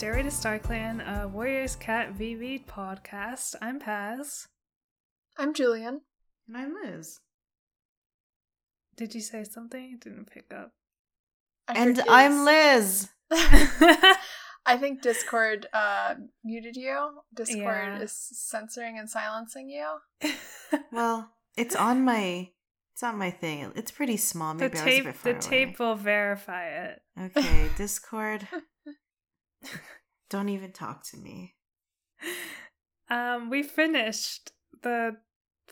Stairway to Star Clan, a Warriors Cat VV podcast. I'm Paz. I'm Julian. And I'm Liz. Did you say something? I didn't pick up. I and I'm Liz. Liz. I think Discord uh, muted you. Discord Yeah. is censoring and silencing you. well, it's on my it's on my thing. It's pretty small. the Maybe I was a tape bit the far tape will verify it. Okay, Discord. Don't even talk to me. Um, we finished the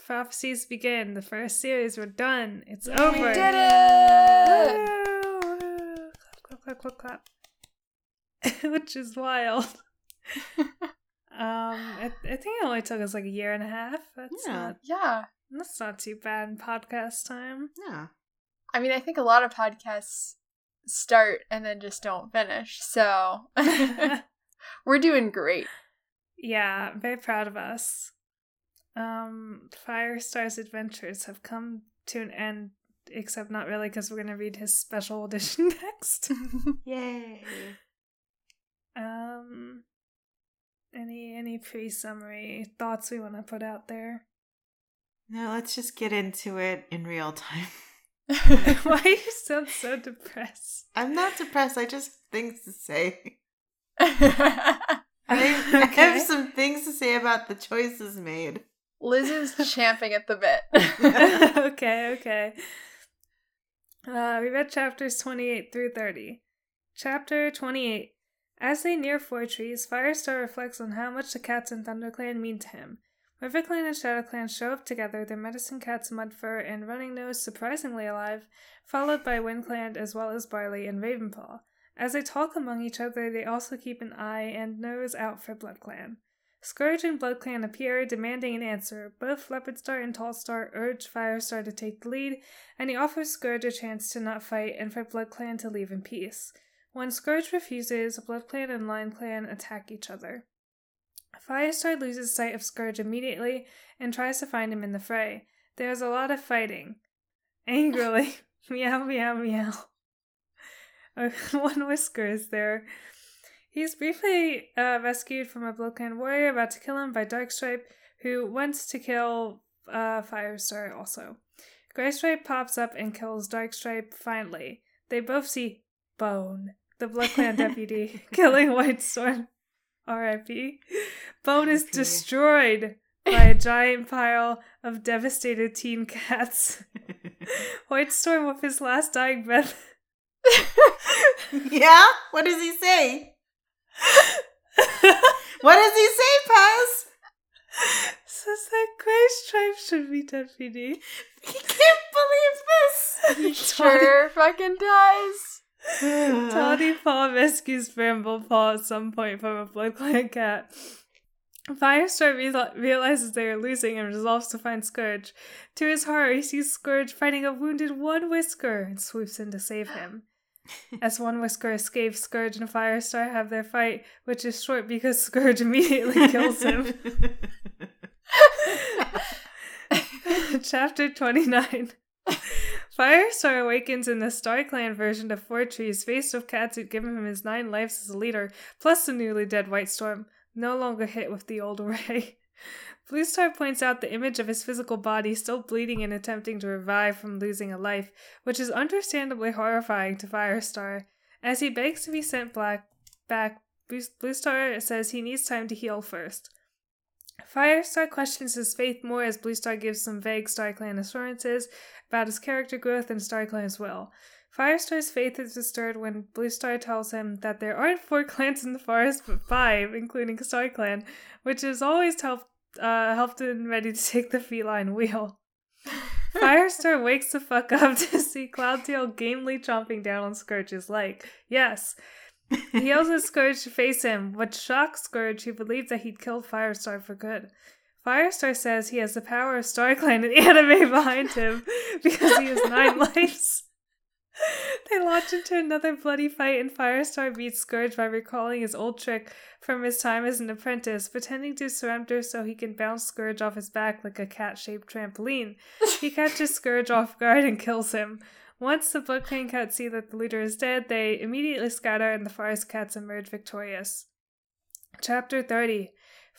prophecies begin. The first series. We're done. It's over. We did it! Woo! Woo! Clap, clap, clap, clap, clap. Which is wild. Um, I, I think it only took us like a year and a half. That's Yeah. not Yeah. that's not too bad in podcast time. Yeah. I mean, I think a lot of podcasts start and then just don't finish. So we're doing great. yeah, I'm very proud of us. Um, Firestar's adventures have come to an end, except not really because we're gonna read his special edition next. Yay. Um, any any pre summary thoughts we want to put out there? No, let's just get into it in real time. Why are you sound so depressed? I'm not depressed. I just have things to say. I, I Okay. have some things to say about the choices made. Liz is champing at the bit. okay, okay. Uh, we read chapters 28 through 30. Chapter 28. As they near Four Trees, Firestar reflects on how much the cats in ThunderClan mean to him. RiverClan and ShadowClan show up together, their medicine cats Mudfur and Running Nose surprisingly alive, followed by WindClan as well as Barley and Ravenpaw. As they talk among each other, they also keep an eye and nose out for BloodClan. Scourge and BloodClan appear, demanding an answer. Both Leopardstar and Tallstar urge Firestar to take the lead, and he offers Scourge a chance to not fight and for BloodClan to leave in peace. When Scourge refuses, BloodClan and LionClan attack each other. Firestar loses sight of Scourge immediately and tries to find him in the fray. There is a lot of fighting. Angrily, meow meow meow. One whisker is there. He's briefly uh, rescued from a Bloodclan warrior about to kill him by Darkstripe, who wants to kill uh, Firestar also. Greystripe pops up and kills Darkstripe finally. They both see Bone, the Bloodclan deputy, killing White Whitestorm. R.I.P. Bone is destroyed by a giant pile of devastated teen cats. Whitestorm, with his last dying breath, yeah? What does he say? What does he say, Paz? says that Greystripe should be deputy. He can't believe he this. sure fucking does. Tawny Paw rescues Bramble Paw at some point from a Blood Clan cat. Firestar real- realizes they are losing and resolves to find Scourge. To his horror, he sees Scourge fighting a wounded One Whisker and swoops in to save him. As One Whisker escapes, Scourge and Firestar have their fight, which is short because Scourge immediately kills him. Chapter 29 Firestar awakens in the Star Clan version of Four Trees, faced with cats who'd given him his nine lives as a leader, plus the newly dead White Storm, no longer hit with the old array. Blue Star points out the image of his physical body still bleeding and attempting to revive from losing a life, which is understandably horrifying to Firestar. As he begs to be sent black back, Blue Star says he needs time to heal first. Firestar questions his faith more as Blue Star gives some vague Star Clan assurances about his character growth and Star Clan's will. Firestar's faith is disturbed when Blue Star tells him that there aren't four clans in the forest but five, including Star Clan, which has always helped uh, helped him ready to take the feline wheel. Firestar wakes the fuck up to see Cloudtail gamely chomping down on Scourge's leg. Yes. He yells at Scourge to face him, which shocks Scourge, who believes that he'd killed Firestar for good. Firestar says he has the power of StarClan and anime behind him because he has nine lives. They launch into another bloody fight, and Firestar beats Scourge by recalling his old trick from his time as an apprentice, pretending to surrender so he can bounce Scourge off his back like a cat shaped trampoline. He catches Scourge off guard and kills him. Once the Blood Clan cats see that the leader is dead, they immediately scatter and the forest cats emerge victorious. Chapter 30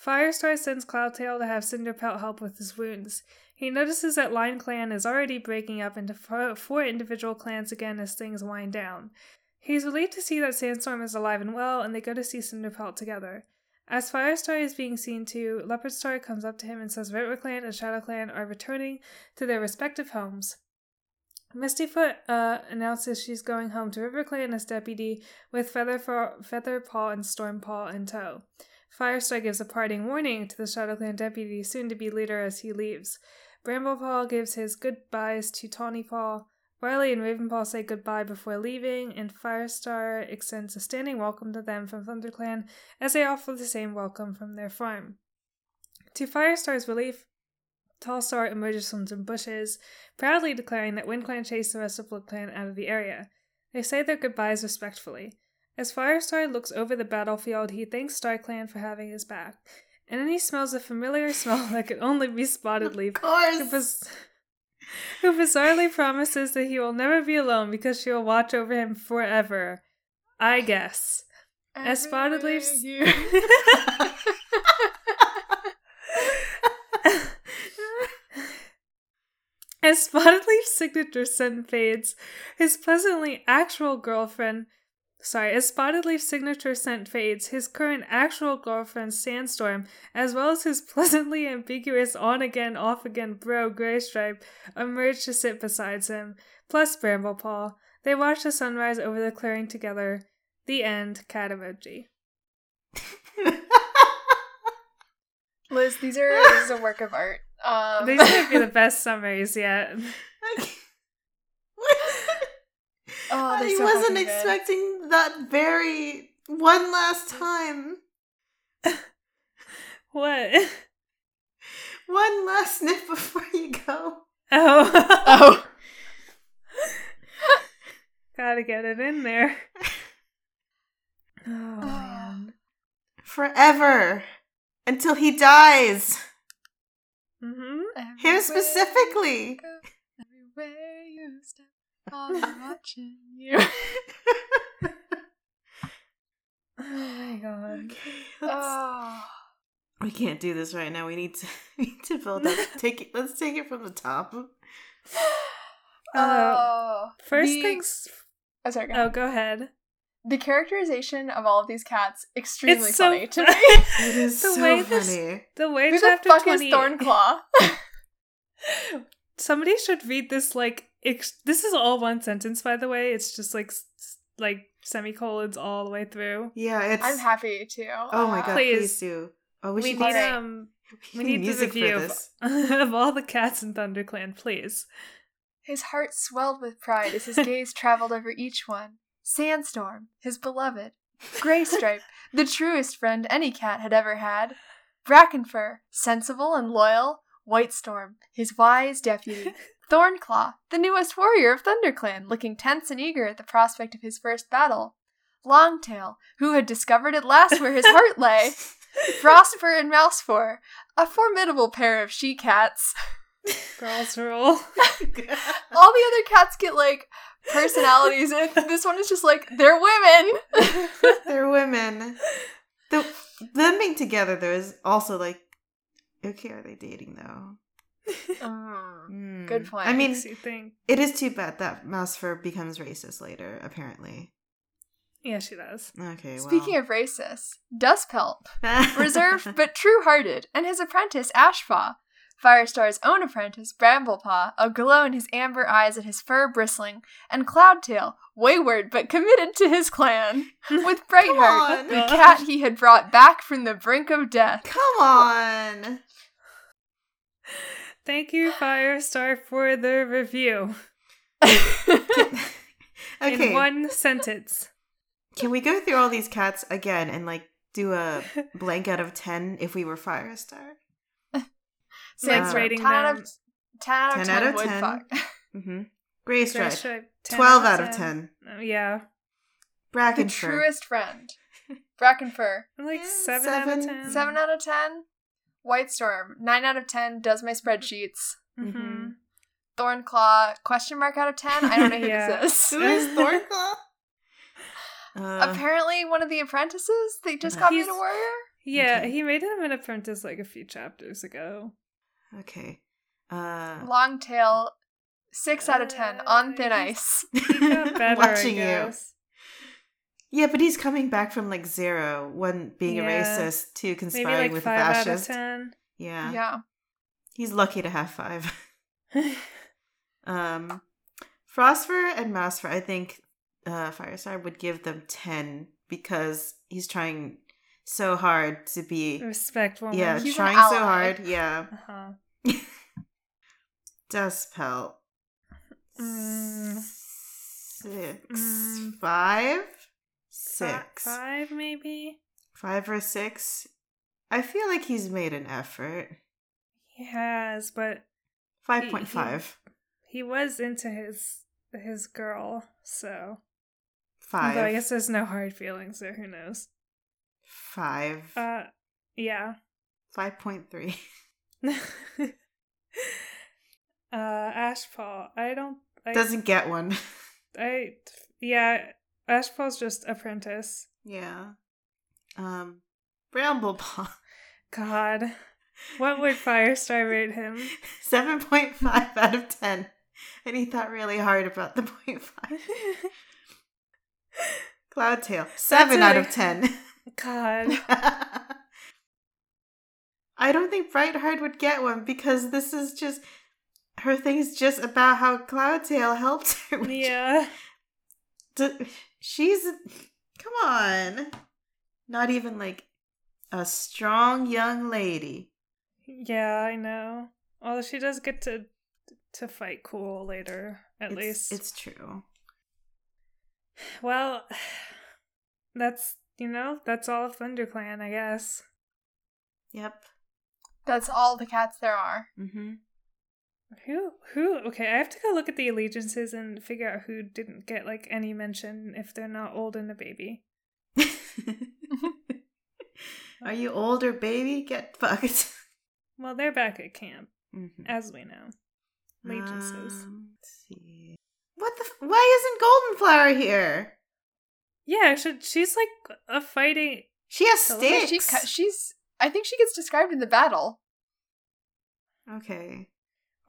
Firestar sends Cloudtail to have Cinderpelt help with his wounds. He notices that Lion Clan is already breaking up into four, individual clans again as things wind down. He's relieved to see that Sandstorm is alive and well, and they go to see Cinderpelt together. As Firestar is being seen too, Leopardstar comes up to him and says River Clan and Shadow Clan are returning to their respective homes. Mistyfoot uh, announces she's going home to River Clan as deputy with Featherpaw, Featherpaw and Stormpaw in tow. Firestar gives a parting warning to the Shadow Clan deputy, soon to be leader, as he leaves. Bramblepaw gives his goodbyes to Tawnypaw. Barley and Ravenpaw say goodbye before leaving, and Firestar extends a standing welcome to them from ThunderClan as they offer the same welcome from their farm. To Firestar's relief, Tallstar emerges from some bushes, proudly declaring that WindClan chased the rest of BloodClan out of the area. They say their goodbyes respectfully. As Firestar looks over the battlefield, he thanks StarClan for having his back. And then he smells a familiar smell that could only be Spotted Leaf. Of course. Who, biz- who bizarrely promises that he will never be alone because she will watch over him forever. I guess. As Spotted Everywhere Leaf's- you- As Spotted Leaf's signature scent fades, his pleasantly actual girlfriend. Sorry, as Spotted Leaf's signature scent fades, his current actual girlfriend, Sandstorm, as well as his pleasantly ambiguous on again, off again bro, Graystripe, emerge to sit beside him, plus Bramble Bramblepaw. They watch the sunrise over the clearing together. The end. Cat emoji. Liz, these are this is a work of art. Um, These might be the best summaries yet. Oh, I so wasn't fucking good. expecting that very one last time. What? One last sniff before you go. Oh. Oh, Gotta get it in there. Oh, man. Forever. Until he dies. Mm-hmm. Him specifically. Everywhere I'll watching you. Oh my god. Let's- oh. We can't do this right now. We need to we need to build up. Take it. Let's take it from the top. Uh, oh. First The- things. Oh, sorry, go Oh, ahead. go ahead. The characterization of all of these cats extremely It's so funny to me. It is The so way funny. this- The way Who the chapter fuck 20 is Thornclaw? Somebody should read this like ex- this is all one sentence by the way. It's just like s- s- like semicolons all the way through. Yeah, it's. I'm happy to. Oh my god! Please. Please, do. Oh, we, We, should need Alright. um we need need the music review for of, this. of all the cats in ThunderClan, please. His heart swelled with pride as his gaze traveled over each one. Sandstorm, his beloved. Graystripe, the truest friend any cat had ever had. Brackenfur, sensible and loyal. Whitestorm, his wise deputy. Thornclaw, the newest warrior of ThunderClan, looking tense and eager at the prospect of his first battle. Longtail, who had discovered at last where his heart lay. Frostfur and Mousefur, a formidable pair of she cats. Girls rule. all the other cats get like personalities and this one is just like they're women They're women. The, them being together, though, is also like, okay, are they dating though? Hmm. Good point. I mean, you think. it is too bad that Mousefur becomes racist later. Apparently. Yeah, she does. Okay. Well. speaking of racist dustpelt reserved but true-hearted and his apprentice ashpaw firestar's own apprentice bramblepaw aglow in his amber eyes and his fur bristling and cloudtail wayward but committed to his clan with brightheart on. the cat he had brought back from the brink of death Come on. Thank you, Firestar, for the review. okay. In one sentence. Can we go through all these cats again and like do a blank out of ten if we were Firestar? Sandstorm, rating 10 out of them. 10 out of 10, 10 out of 10. fuck. Mm-hmm. Gray Stripe. Graystripe, 10 Twelve out of ten. Oh, yeah. the Brackenfur. truest friend. Brackenfur, Like Yeah, 7, out of 10. 7 out of 10. Whitestorm, 9 out of 10, does my spreadsheets. Mm-hmm. Thornclaw question mark out of ten. I don't know who Yeah. this is. Who is Thornclaw? Uh, Apparently, one of the apprentices. They just Uh, got me He's- to warrior. yeah, Okay. he made him an apprentice like a few chapters ago. okay. Uh, Long tail. Six out of ten Uh, on thin ice. He got better, Watching I you. Yeah, but he's coming back from like zero, one being a Yeah. racist, two conspiring like with a five out of fascist. Yeah. Yeah. he's lucky to have five. um, Frostfur and Mousefur, I think uh, Firestar would give them ten because he's trying so hard to be. respectful. Yeah, He's trying so hard. Yeah, Uh-huh. Dustpelt. Mm. Six, Mm. five, Fi- six, Five, maybe? five or six. I feel like he's made an effort. He has, but Five point five. he was into his his girl, so Five. Although I guess there's no hard feelings there, who knows? Five. Uh yeah. Five point three. uh Ashpaw. I don't I Doesn't get one. I yeah, Ashpaw's just apprentice. yeah. Um Bramblepaw. God. What would Firestar rate him? Seven point five out of ten. And he thought really hard about the point five. Cloudtail. Seven out of ten. God. I don't think Brightheart would get one because this is just her thing's just about how Cloudtail helped her. Yeah. D- she's come on. Not even like a strong young lady. Yeah, I know. Although she does get to to fight cool later, at It's- least. it's true. Well, that's you know that's all of ThunderClan, I guess. Yep. That's all the cats there are. Mm-hmm. Who who? Okay, I have to go look at the allegiances and figure out who didn't get like any mention if they're not old and a baby. Are you old or baby? Get fucked. Well, they're back at camp, Mhm. as we know. Allegiances. Um, let's see. What the? F- Why isn't Goldenflower here? Yeah, should she's like a fighting. She has So sticks. she she's. I think she gets described in the battle. okay.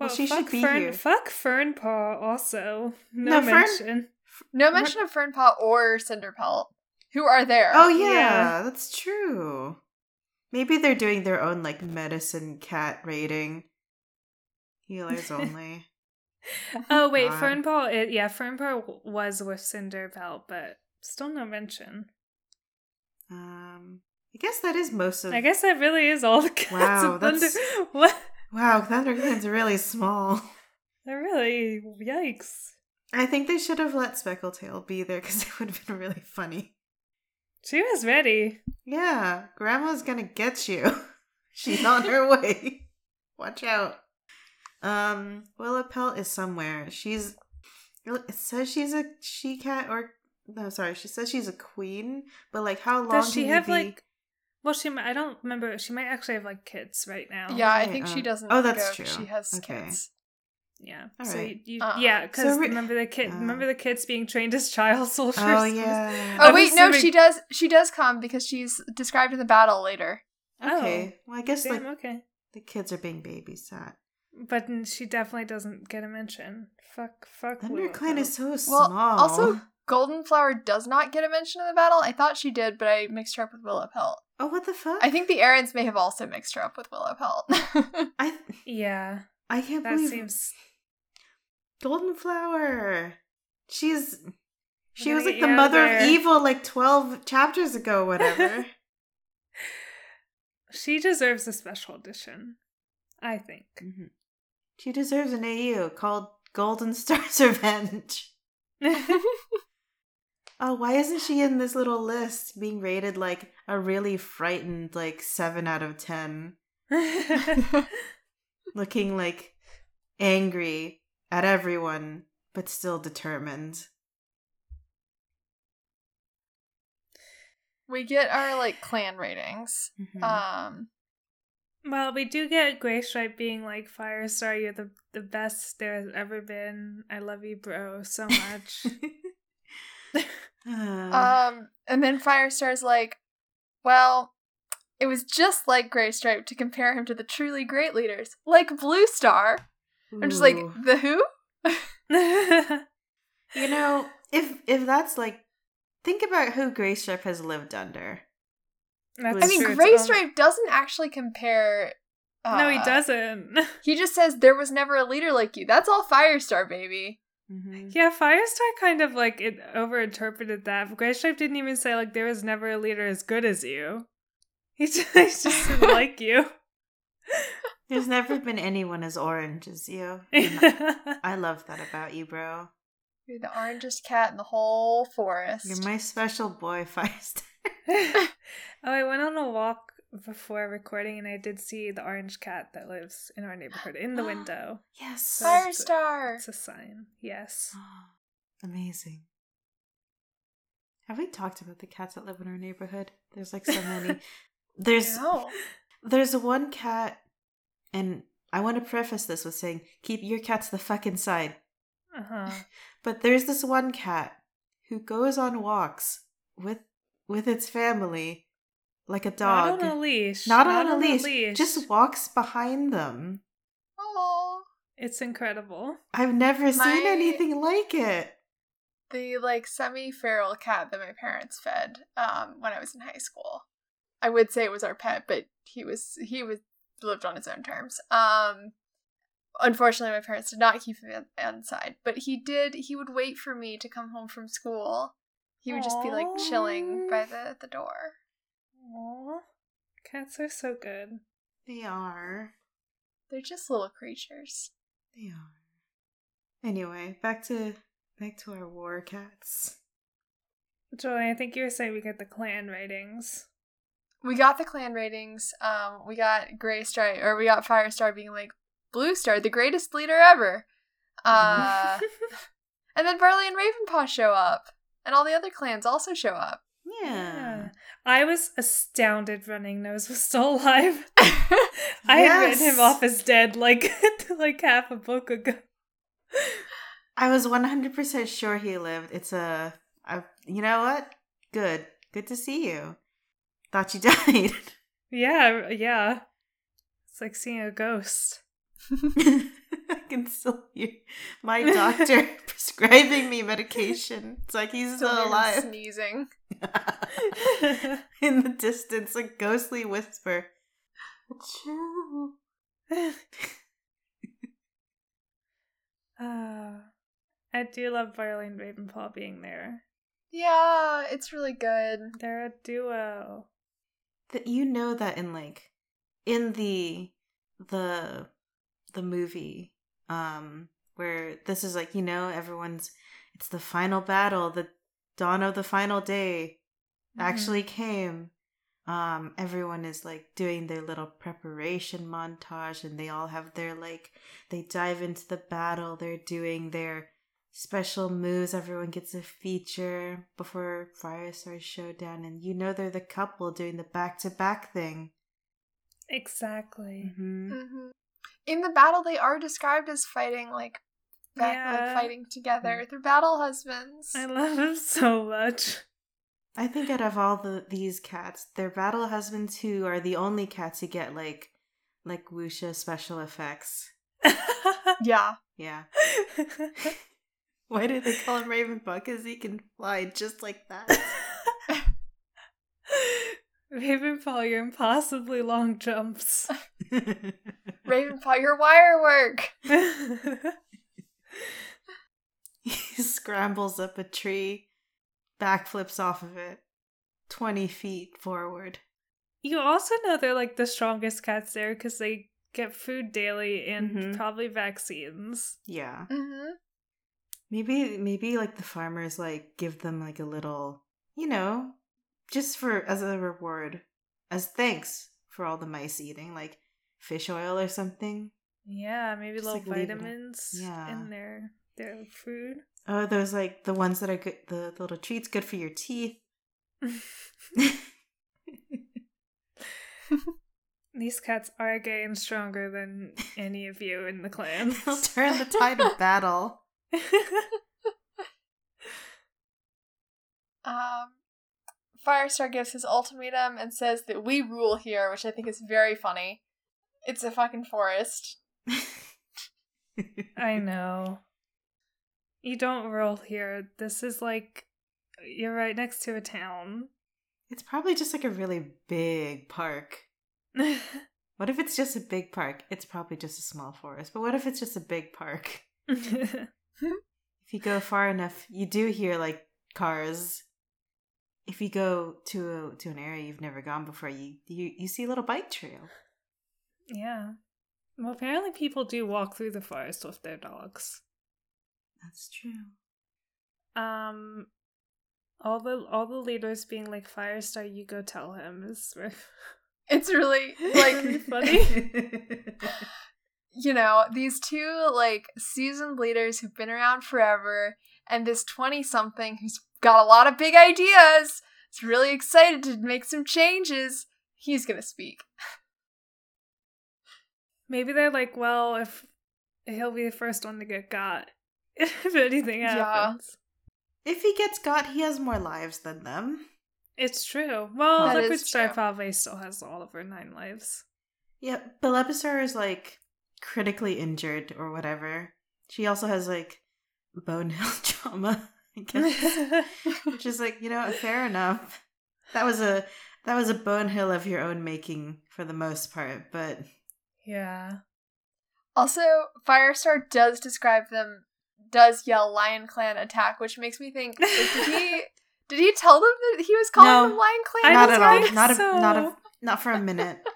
Well, Well, she should be Fern, here. Fuck Fernpaw also. No, No, Fern- mention. No mention of Fernpaw or Cinderpelt, who are there. Oh yeah, Yeah. that's true. Maybe they're doing their own like medicine cat rating. Healers only. Oh wait, God. Fernpaw. It, yeah, Fernpaw w- was with Cinderpelt, but still no mention. um, I guess that is most of. I guess that really is all the cats Wow, of Thunder. that's- What? Wow, ThunderClan's really small. They're really yikes. I think they should have let Speckletail be there because it would have been really funny. She was ready. Yeah, Grandma's gonna get you. She's on her way. Watch out. Um, Willowpelt is somewhere. She's. It says she's a she cat or no, sorry. She says she's a queen, but like how long Does she have be- like? Well, she. might- I don't remember. She might actually have like kids right now. yeah, I right, think she um, doesn't. oh, that's go 'cause true. She has Okay. kids. Yeah. All so right. you, Uh, yeah, because So re- remember the kid. uh, remember the kids being trained as child soldiers. Oh yeah. Oh I'm wait, no, she does. She does come because she's described in the battle later. Okay. Well, I guess Oh, Damn, like okay. the kids are being babysat. But she definitely doesn't get a mention. Fuck. Fuck. ThunderClan is so Well, small. Also, Goldenflower does not get a mention in the battle. I thought she did, but I mixed her up with Willowpelt. oh, what the fuck? I think the Erins may have also mixed her up with Willowpelt. I Yeah. I can't That believe seems. Golden Flower. She's she was like the you out mother of there. evil like twelve chapters ago, whatever. She deserves a special edition. I think. Mhm. She deserves an AU called Golden Star's Revenge. Oh, why isn't she in this little list being rated like a really frightened like seven out of ten? Looking like angry at everyone, but still determined. we get our like clan ratings. Mhm. Um, Well, we do get Gray Stripe being like, Firestar, you're the, the best there has ever been. I love you, bro, so much. Uh, Um, and then Firestar's like, well, it was just like Graystripe to compare him to the truly great leaders, like Blue Star. I'm just like, the who? you know, if if that's like, think about who Graystripe has lived under. That's I mean, true, it's Grey only- Stripe doesn't actually compare. Uh, No, he doesn't. He just says there was never a leader like you. That's all Firestar, baby. Mm-hmm. Yeah, Firestar kind of like it overinterpreted that. Grey Stripe didn't even say like there was never a leader as good as you. He just, he just didn't like you. There's never been anyone as orange as you. I love that about you, bro. You're the orangest cat in the whole forest. You're my special boy, Feist. oh, I went on a walk before recording and I did see the orange cat that lives in our neighborhood in the window. yes. Firestar. It's a sign. Yes. Amazing. Have we talked about the cats that live in our neighborhood? There's like so many. There's No. there's one cat, and I want to preface this with saying, keep your cats the fuck inside. Uh-huh. But there's this one cat who goes on walks with with its family like a dog. Not on a leash. Not on a leash, Just walks behind them. Oh. It's incredible. I've never seen anything like it. The like semi-feral cat that my parents fed um when I was in high school. I would say it was our pet, but he was he was lived on his own terms. Um unfortunately my parents did not keep him in- inside, but he did he would wait for me to come home from school. He would just be like chilling by the the door. Aww. Cats are so good. They are. They're just little creatures. They are. Anyway, back to back to our war cats. Joy, I think you were saying we get the clan ratings. We got the clan ratings. Um, we got Gray Stripe, or we got Firestar being like Blue Star, the greatest leader ever. Uh, and then Barley and Ravenpaw show up, and all the other clans also show up. Yeah. I was astounded Running Nose was still alive. I had written him off as dead like like half a book ago. I was 100% sure he lived. It's a, you know what? Good. Good to see you. Thought you died. Yeah, yeah. It's like seeing a ghost. I can still hear my doctor prescribing me medication. It's like he's Still still alive. Sneezing. In the distance, a ghostly whisper. Achoo. uh, I do love Barley and Ravenpaw being there. Yeah, it's really good. They're a duo. That you know that in like in the the the movie um where this is like you know everyone's it's the final battle the dawn of the final day actually came um everyone is like doing their little preparation montage and they all have their like they dive into the battle they're doing their special moves everyone gets a feature before firestar showdown and you know they're the couple doing the back-to-back thing Exactly. mm-hmm. hmm In the battle, they are described as fighting like back, Yeah. like fighting together. Mm. They're battle husbands. I love them so much. I think out of all the these cats, they're battle husbands who are the only cats who get like like wuxia special effects. yeah. Yeah. Why do they call him Raven Buck? Because he can fly just like that. Ravenpaw, your impossibly long jumps. Ravenpaw, your wire work. he scrambles up a tree, backflips off of it, twenty feet forward. you also know they're like the strongest cats there because they get food daily and Mhm. probably vaccines. Yeah. hmm Maybe maybe like the farmers like give them like a little, you know, just for as a reward, as thanks for all the mice eating, like fish oil or something. Yeah, maybe Just, little like, vitamins Yeah. in their their food. Oh, those like the ones that are good, the little treats good for your teeth. These cats are gay and stronger than any of you in the clan. They'll turn the tide of battle. Um, Firestar gives his ultimatum and says that we rule here, which I think is very funny. It's a fucking forest. I know. You don't roll here. This is like you're right next to a town. It's probably just like a really big park. What if it's just a big park? It's probably just a small forest. But what if it's just a big park? If you go far enough, you do hear like cars. If you go to a, to an area you've never gone before, you you you see a little bike trail. Yeah. Well, apparently people do walk through the forest with their dogs. That's true. Um, all the all the leaders being like Firestar, you go tell him is It's really really like funny. you know, these two like seasoned leaders who've been around forever, and this 20 something who's got a lot of big ideas, is really excited to make some changes. He's gonna speak. Maybe they're like, well, if he'll be the first one to get got, if anything happens. Yeah. if he gets got, he has more lives than them. It's true. Well, That Liquid is Star probably still has all of her nine lives. Yeah, but Leopardstar is like critically injured or whatever. She also has like bone hill trauma, I guess. Which is like, you know, fair enough. That was a that was a bone hill of your own making for the most part, but yeah. Also, Firestar does describe them, does yell Lion Clan attack, which makes me think, like, did he did he tell them that he was calling No. them Lion Clan? Not at all. think Not a, not a not for a minute.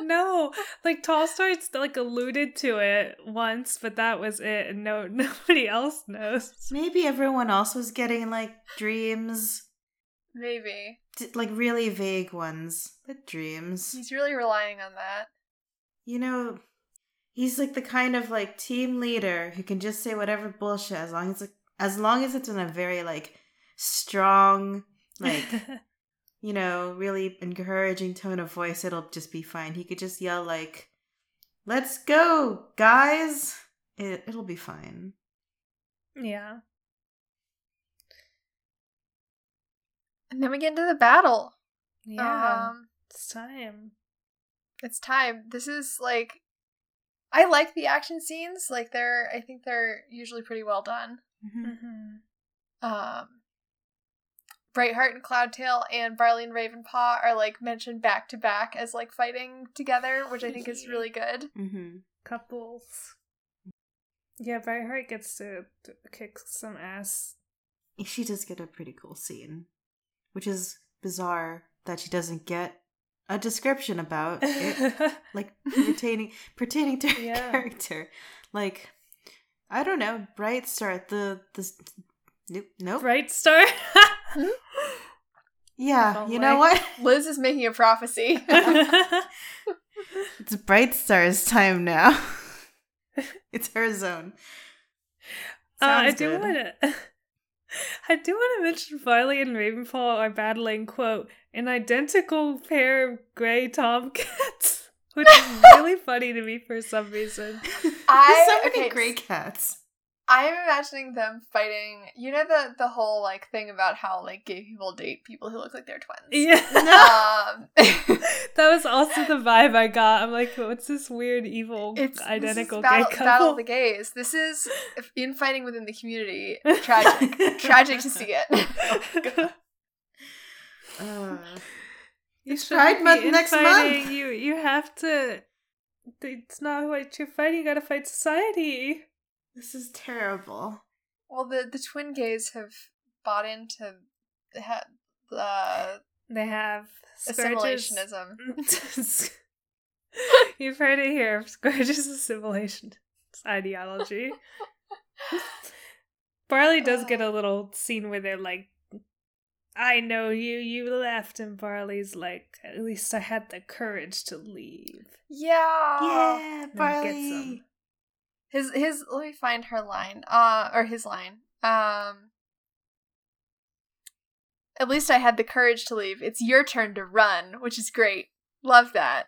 No, like Tallstar's like alluded to it once, but that was it, and no, nobody else knows. Maybe everyone else was getting like dreams, Maybe. d- like really vague ones, but dreams. He's really relying on that. You know, he's like the kind of like team leader who can just say whatever bullshit as long as as long as it's in a very like strong, like you know, really encouraging tone of voice, it'll just be fine. He could just yell like, "Let's go, guys!" It it'll be fine. yeah. And then we get into the battle. Yeah. Um, it's time. It's time. This is like I like the action scenes. Like they're I think they're usually pretty well done. Mhm. Mm-hmm. Um Brightheart and Cloudtail and Barley and Ravenpaw are like mentioned back to back as like fighting together, which I think is really good. Mm-hmm. Couples. Yeah, Brightheart gets to, to kick some ass. She does get a pretty cool scene, which is bizarre that she doesn't get a description about it, like pertaining pertaining to her Yeah. character. Like, I don't know, Bright Star. The the nope, nope. Bright Star. Yeah, Oh, you know what? Liz is making a prophecy. It's Bright Star's time now. it's her zone. Uh, I do want to. I do want to mention Barley and Ravenpaw are battling quote an identical pair of gray tomcats, which is really funny to me for some reason. I- There's so many okay, gray cats. I'm imagining them fighting. You know the the whole like thing about how like gay people date people who look like they're twins. Yeah, Um, that was also the vibe I got. I'm like, what's this weird, evil, it's this is identical battle, gay battle couple? of the gays. This is infighting within the community. Tragic, tragic to see it. Uh, You It's shouldn't Pride Month next month. You you have to. It's not what you're fighting. You gotta fight society. This is terrible. Well, the the twin gays have bought into ha- the They have assimilationism. You've heard it here. Scourge's assimilation ideology. Barley does uh. get a little scene where they're like, I know you, you left, and Barley's like, at least I had the courage to leave. Yeah. yeah, Barley. Them. His his let me find her line. Uh or his line. Um At least I had the courage to leave. It's your turn to run, which is great. Love that.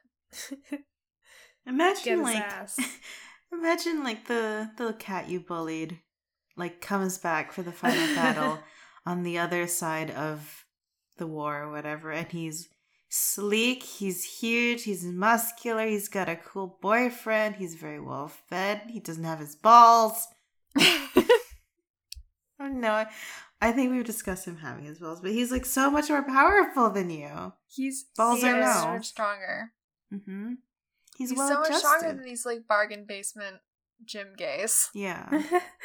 Imagine like ass. imagine like the the cat you bullied like comes back for the final battle on the other side of the war or whatever and he's sleek, he's huge, he's muscular, he's got a cool boyfriend, he's very well fed, he doesn't have his balls. Oh no, I think we've discussed him having his balls, but he's like so much more powerful than you. He's Balls he is no? so much stronger. Mm-hmm. He's, He's, well so much stronger than these like bargain basement gym gays. Yeah.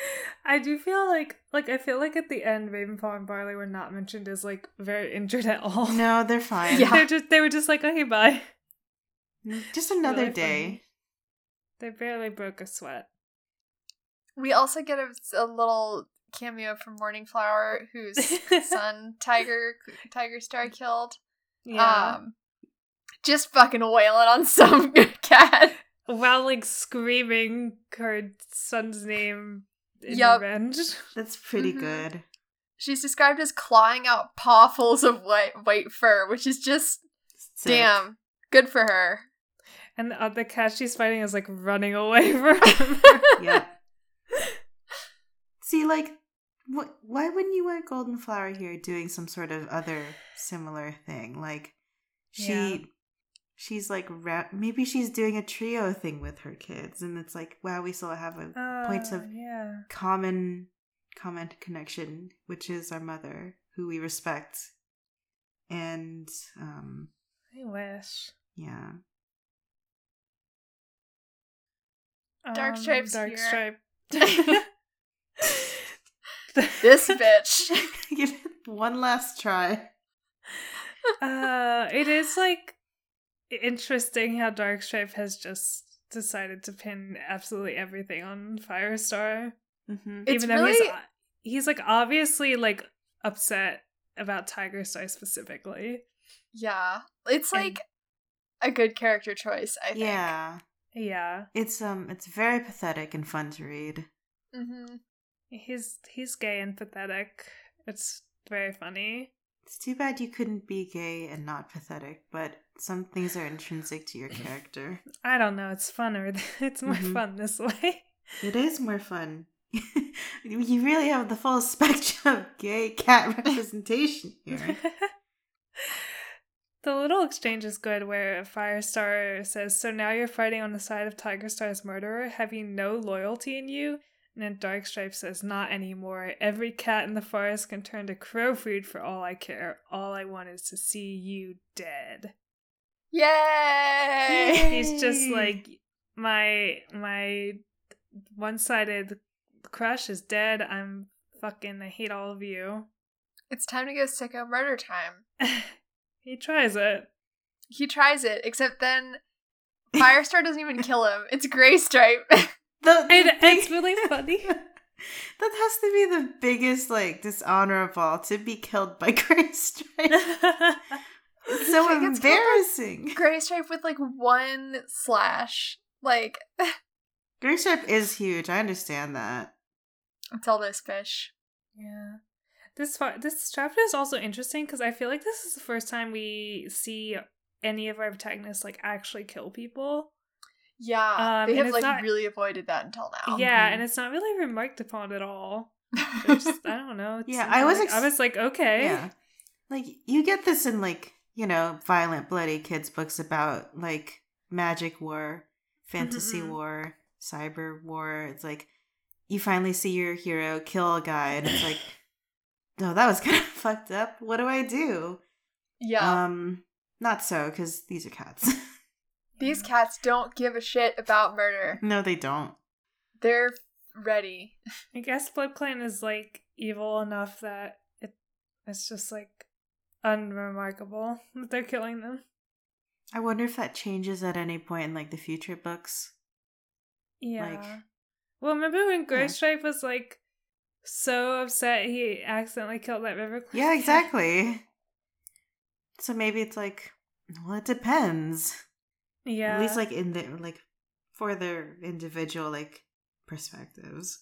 I do feel like like I feel like at the end Ravenpaw and Barley were not mentioned as like very injured at all. No, they're fine. Yeah. They're just they were just like, okay, bye. Just another Really day. funny. They barely broke a sweat. We also get a, a little cameo from Morning Flower, whose son Tiger Tiger Star killed. Yeah. Um, just fucking wailing on some good cat. While like screaming her son's name in Yup. revenge. That's pretty Mhm. good. She's described as clawing out pawfuls of white white fur, which is just Sick. damn good for her. And the other cat she's fighting is like running away from him. Yep. See, like, what? Why wouldn't you want Golden Flower here doing some sort of other similar thing? Like, she, Yeah. She's like, ra- maybe she's doing a trio thing with her kids, and it's like, wow, we still have a points of Uh, yeah. common, common connection, which is our mother, who we respect, and um, I wish. yeah, Dark Stripe's Dark here. Stripe. This bitch. give it one last try. uh, it is like interesting how Darkstripe has just decided to pin absolutely everything on Firestar, Mm-hmm. It's even though he's really- he's like obviously like upset about Tiger Star specifically. Yeah. It's And- like a good character choice, I think. Yeah. Yeah, It's um it's very pathetic and fun to read. Mm-hmm. he's he's gay and pathetic. It's very funny. It's too bad you couldn't be gay and not pathetic, but some things are intrinsic to your character. I don't know. It's funner. It's more Mhm. fun this way. It is more fun. you really have the full spectrum of gay cat representation here. the little exchange is good where Firestar says, So now you're fighting on the side of Tiger Star's murderer? Have you no loyalty in you? And Darkstripe says, Not anymore. Every cat in the forest can turn to crow food for all I care. All I want is to see you dead. Yay! He's just like my my one sided crush is dead. I'm fucking I hate all of you. It's time to go sicko murder time. he tries it. He tries it, except then Firestar doesn't even kill him. It's Graystripe. The, the It, big- it's really funny. that has to be the biggest like dishonor of all to be killed by Gray Stripe. It's so He gets killed embarrassing. Graystripe with like one slash. Like, Gray Stripe is huge. I understand that. It's all this fish. yeah. This fi- this chapter is also interesting because I feel like this is the first time we see any of our protagonists like actually kill people. Yeah, Um, they have like not- really avoided that until now. Yeah, Mhm. and it's not really remarked upon at all. Just, I don't know. it's Yeah, I was like- ex- I was like, okay. Yeah. Like you get this in like, you know, violent, bloody kids books about like magic war, fantasy Mhm. war, cyber war. It's like you finally see your hero kill a guy and it's like no, that was kind of fucked up. What do I do? Yeah. Um not so cuz these are cats. These cats don't give a shit about murder. no, they don't. They're ready. I guess Blood Clan is like evil enough that it it's just like unremarkable that they're killing them. I wonder if that changes at any point in like the future books. Yeah. Like, well, remember when Yeah. Graystripe was like so upset he accidentally killed that river? Clan Yeah, exactly. So maybe it's like well, it depends. Yeah. At least like in the like for their individual like perspectives.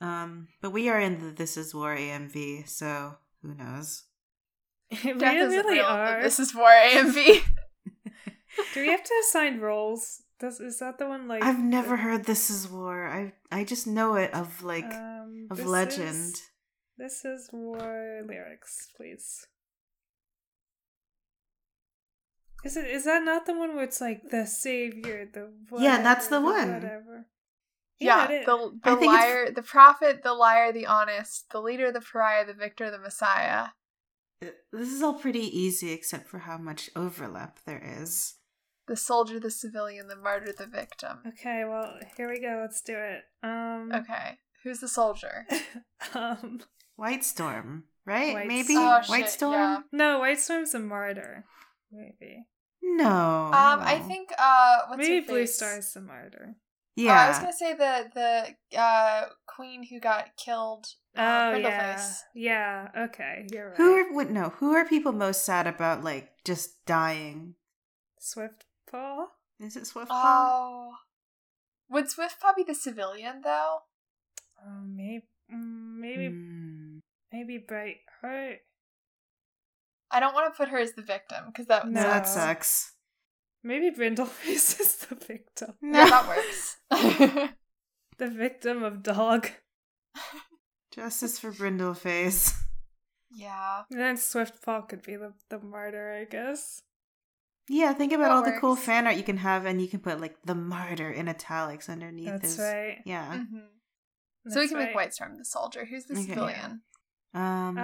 Um, but we are in the This Is War AMV, so who knows? we Death isn't really real, are. This is War AMV. Do we have to assign roles? Does is that the one like I've never heard This Is War. I I just know it of like um, of this legend. is- this is war lyrics, please. Is it is that not the one where it's like the savior, the Yeah, that's the whatever, one. Whatever. Yeah, it is. the the think it's- liar, the prophet, the liar, the honest, the leader, the pariah, the victor, the messiah. This is all pretty easy except for how much overlap there is. The soldier, the civilian, the martyr, the victim. Okay, well, here we go. Let's do it. Um Okay, who's the soldier? um White Storm, right? White Maybe Oh, White shit, Storm. yeah. No, White Storm's a martyr. Maybe. No. Um, I think uh, what's Maybe Blue face? Star's the martyr. Uh, I was gonna say the the uh queen who got killed. Uh, Oh yeah. Yeah, okay, you're right. who are what? No. Who are people most sad about? Like just dying? Swift Paw? Is it Swiftpaw? Oh, would Swiftpaw be the civilian though? Oh, maybe maybe Hmm. maybe Bright Heart. I don't want to put her as the victim because that No, No. that sucks. Maybe Brindleface is the victim. No. yeah, that works. The victim of dog. Justice for Brindleface. yeah. And then Swift Paw could be the, the martyr, I guess. Yeah, think about That all the cool fan art you can have, and you can put like the martyr in italics underneath. That's his, right. Yeah. hmm so we can right. make White Storm the soldier. Who's the Okay. civilian? Um. Uh,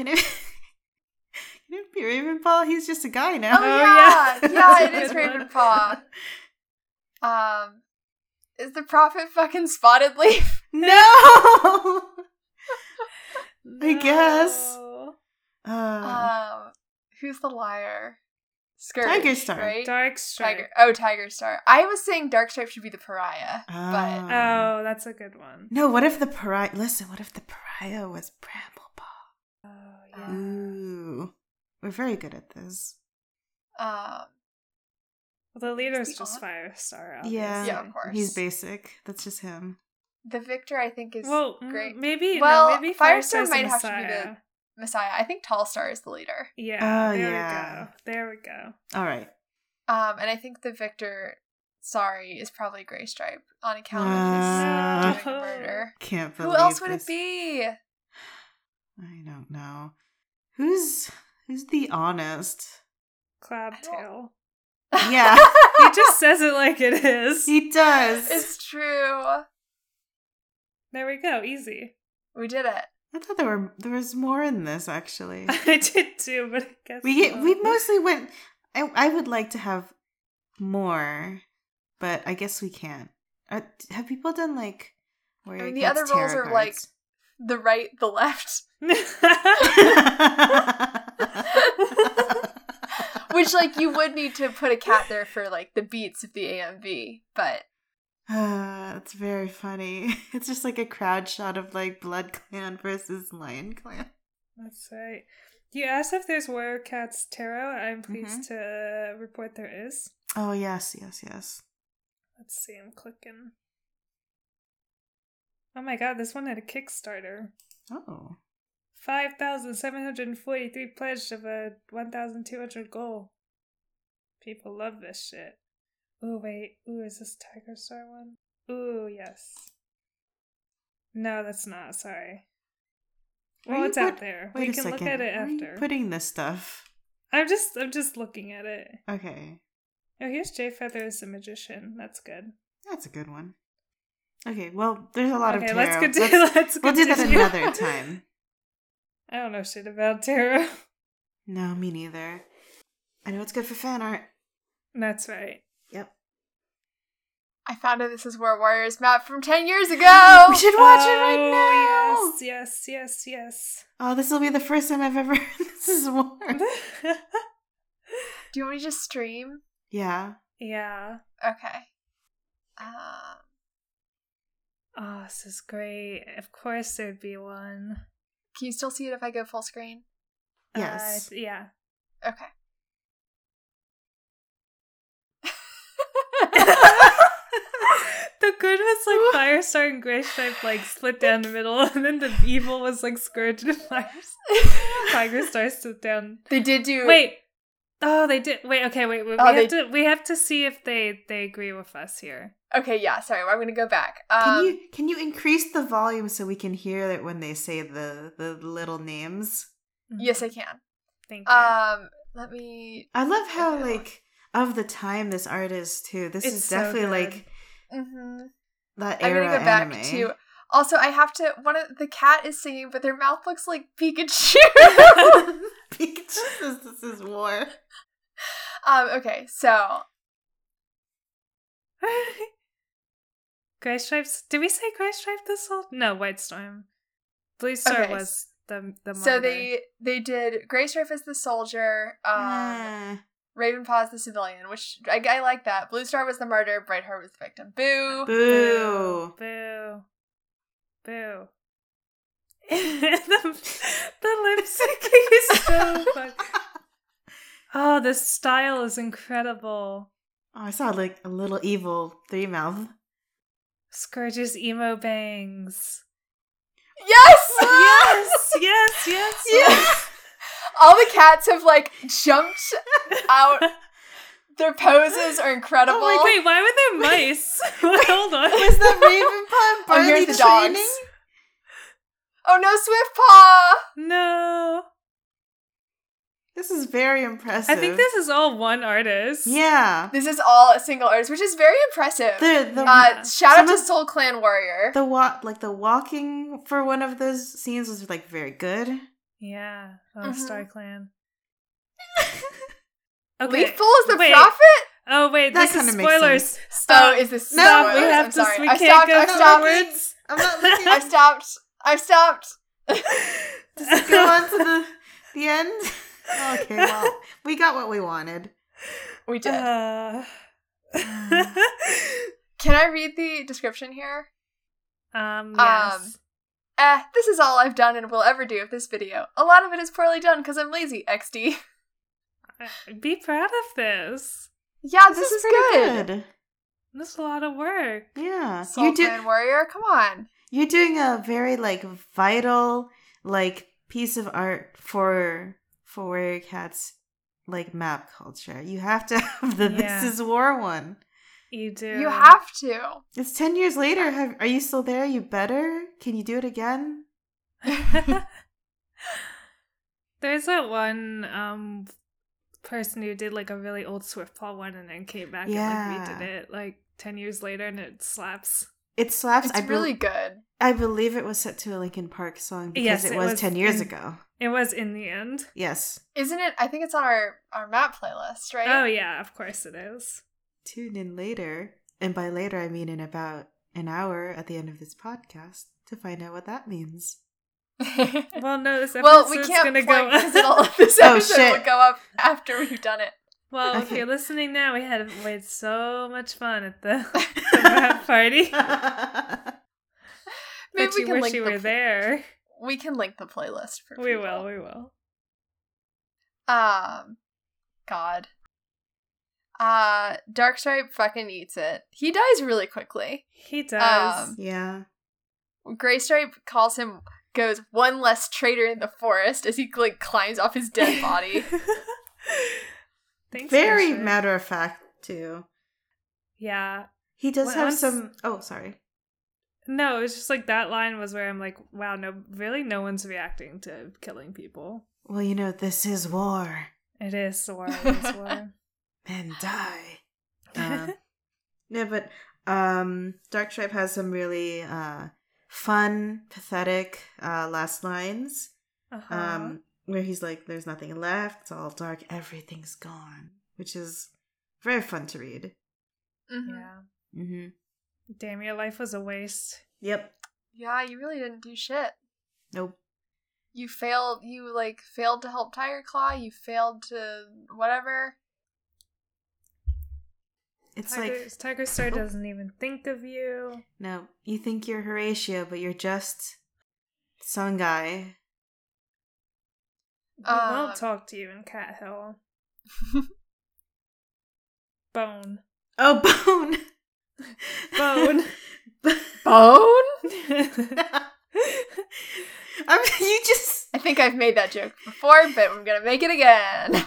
can it? can it be Ravenpaw? He's just a guy now. Oh, Oh, yeah, yeah. yeah, it That's is a good one. Ravenpaw. Um, is the prophet fucking Spotted Leaf? no. I guess. no. Uh, Um, who's the liar? Scourge, Tiger Star. right? Dark Stripe. Tiger. Oh, Tiger Star. I was saying Dark Stripe should be the pariah, but Oh. Oh, that's a good one. no, what if the pariah? Listen, what if the pariah was Bramblepaw? Oh, Uh, yeah. Ooh, we're very good at this. um, Well, the leader's the just odd- Firestar. Yeah, obviously. Yeah, of course. He's basic. That's just him. the victor I think is Well, great. maybe Well, no, maybe Firestar Firestar's might the have to be the- Messiah. I think Tall Star is the leader. Yeah, Oh, there yeah. we go. There we go. All right. Um, and I think the victor, sorry, is probably Gray Stripe on account Uh, of his doing murder. Can't believe Who else would this. it be? I don't know. Who's who's the honest? Crabtail. Yeah, He just says it like it is. he does. It's true. There we go. Easy. We did it. I thought there were there was more in this actually. I did too, but I guess we get, we mostly went. I I would like to have more, but I guess we can't. Uh, have people done like? Where I mean, the other roles tarot are, like, cards? The right, the left. Which, like, you would need to put a cat there for, like, the beats of the AMV. But Uh, it's very funny. It's just like a crowd shot of like Blood Clan versus Lion Clan. That's right. You asked if there's Warrior Cats tarot. I'm Mm-hmm. pleased to report there is. Oh yes, yes, yes. Let's see. I'm clicking. Oh my god, this one had a Kickstarter. Oh, 5,743 pledged of a 1,200 goal. People love this shit. Ooh, wait. Ooh, is this Tiger Star one? Ooh, yes. No, that's not. Sorry. Well, it's out there. Wait we a can second. look at it Where are you after. putting this stuff. I'm just, I'm just looking at it. Okay, Oh, here's Jay Feather as the magician. That's good. that's a good one. Okay, well, there's a lot of okay, of let's tarot. continue. Let's- Let's, we'll do that another time. I don't know shit about tarot. No, me neither. I know it's good for fan art. That's right. Yep. I found out this is where Warriors map from 10 years ago. We should watch it right now. Oh, Yes, yes, yes, yes. Oh, this will be the first time I've ever. this is war. Do you want me to just stream? Yeah. yeah. Okay. Um, Oh, this is great. Of course there'd be one. can you still see it if I go full screen? Yes. Uh, yeah. Okay. the good was like Firestar and Grey Stripe like split down the middle, and then the evil was like Scourge and Fire Tiger Star split down. they did do. Wait, Oh, they did. Wait, okay, wait. wait. Oh, we have they- to. We have to see if they they agree with us here. Okay, yeah, sorry, I'm gonna go back. Um, Can you can you increase the volume so we can hear it when they say the the little names? Yes, I can. Thank you. Um, let me. I love how Okay. like of the time this art is too. This It's is definitely good. like hmm that I'm gonna go back to. Also, I have to. One of the cat is singing, but their mouth looks like Pikachu. Pikachu says this is war. um. Okay, so Gray Stripes. Did we say Gray Stripe this whole? No, White Storm. Blue Star Okay, was the the. so they they did Gray Stripe as the soldier. Um. Ah. Ravenpaw as the civilian, which I, I like that. Blue Star was the martyr. Brightheart was the victim. Boo. Boo. Boo. Boo. the, the lip syncing is so fun. Oh, this style is incredible. Oh, I saw like a little evil three mouth. Scourge's emo bangs. Yes. Yes, yes, yes, Yes. All the cats have like jumped out. Their poses are incredible. Oh my wait, why were there mice? Hold on. Was that Ravenpaw and Oh, Barley here's the dogs. training? Oh no, Swift Paw! No. This is very impressive. I think this is all one artist. Yeah. This is all a single artist, which is very impressive. The the uh, shout some out to Soul Clan Warrior. the walk like the walking for one of those scenes was like very good. Yeah. Oh, Mhm. Star Clan. Leafpool is the wait. prophet? Oh wait, That this is kinda makes spoilers. sense. Stop. Oh, is this No, Stop. We have I'm to. sorry. We I've can't stopped, go I've I'm stopped. forwards. I'm not looking. I've stopped. I've stopped. Just go on to the the end. Okay, well, we got what we wanted. We did. Uh, Can I read the description here? um. Um, Yes. Eh, this is all I've done and will ever do with this video. A lot of it is poorly done because I'm lazy, XD. Uh, Be proud of this. Yeah, this, is, pretty good. This is a lot of work. Yeah, Soul you're, do- Clan Warrior, come on. you're doing a very like vital like piece of art for for Warrior Cat's like map culture. You have to have the Yeah. This Is War one. You do. You have to. It's ten years later. Have, are you still there? You better. Can you do it again? There's that one um person who did like a really old Swift Swiftpaw one and then came back Yeah. and like redid it like ten years later and it slaps. It slaps. It's I bel- really good. I believe it was set to a Linkin Park song because Yes, it, it was, was ten years in- ago. It was in the end. Yes. Isn't it? I think it's on our, our map playlist, right? Oh yeah, of course it is. Tune in later, and by later I mean in about an hour at the end of this podcast to find out what that means. Well, no, this episode's well, we can't gonna go. because it'll this Oh, episode shit. will go up after we've done it. well, if Okay. you're listening now, we had we had so much fun at the, the party. Maybe but we you can wish you the were there. We can link the playlist for We people. will. We will. Um, God. Uh, Darkstripe fucking eats it. He dies really quickly. He does. Um, yeah. Graystripe calls him, goes one less traitor in the forest as he like climbs off his dead body. Thanks, Very Fisher. matter of fact too. Yeah. He does Well, have once- some. Oh, sorry. No, it was just like that line was where I'm like, wow, no, really, no one's reacting to killing people. Well, you know, this is war. It is war. It is war. Men die. Uh, yeah, but um, Darkstripe has some really uh, fun, pathetic uh, last lines. uh-huh. Um, where he's like, "There's nothing left. It's all dark. Everything's gone," which is very fun to read. Mhm. yeah. Mm-hmm. Damn, your life was a waste. Yep. Yeah, you really didn't do shit. Nope. You failed. You like failed to help Tiger Claw. You failed to whatever. It's Tiger, like Tiger Star Oh. doesn't even think of you. no, you think you're Horatio, but you're just some guy. We Um, won't talk to you in Cat Hill. Bone. Oh, Bone. Bone. Bone. I mean, you just I think I've made that joke before, but I'm gonna make it again.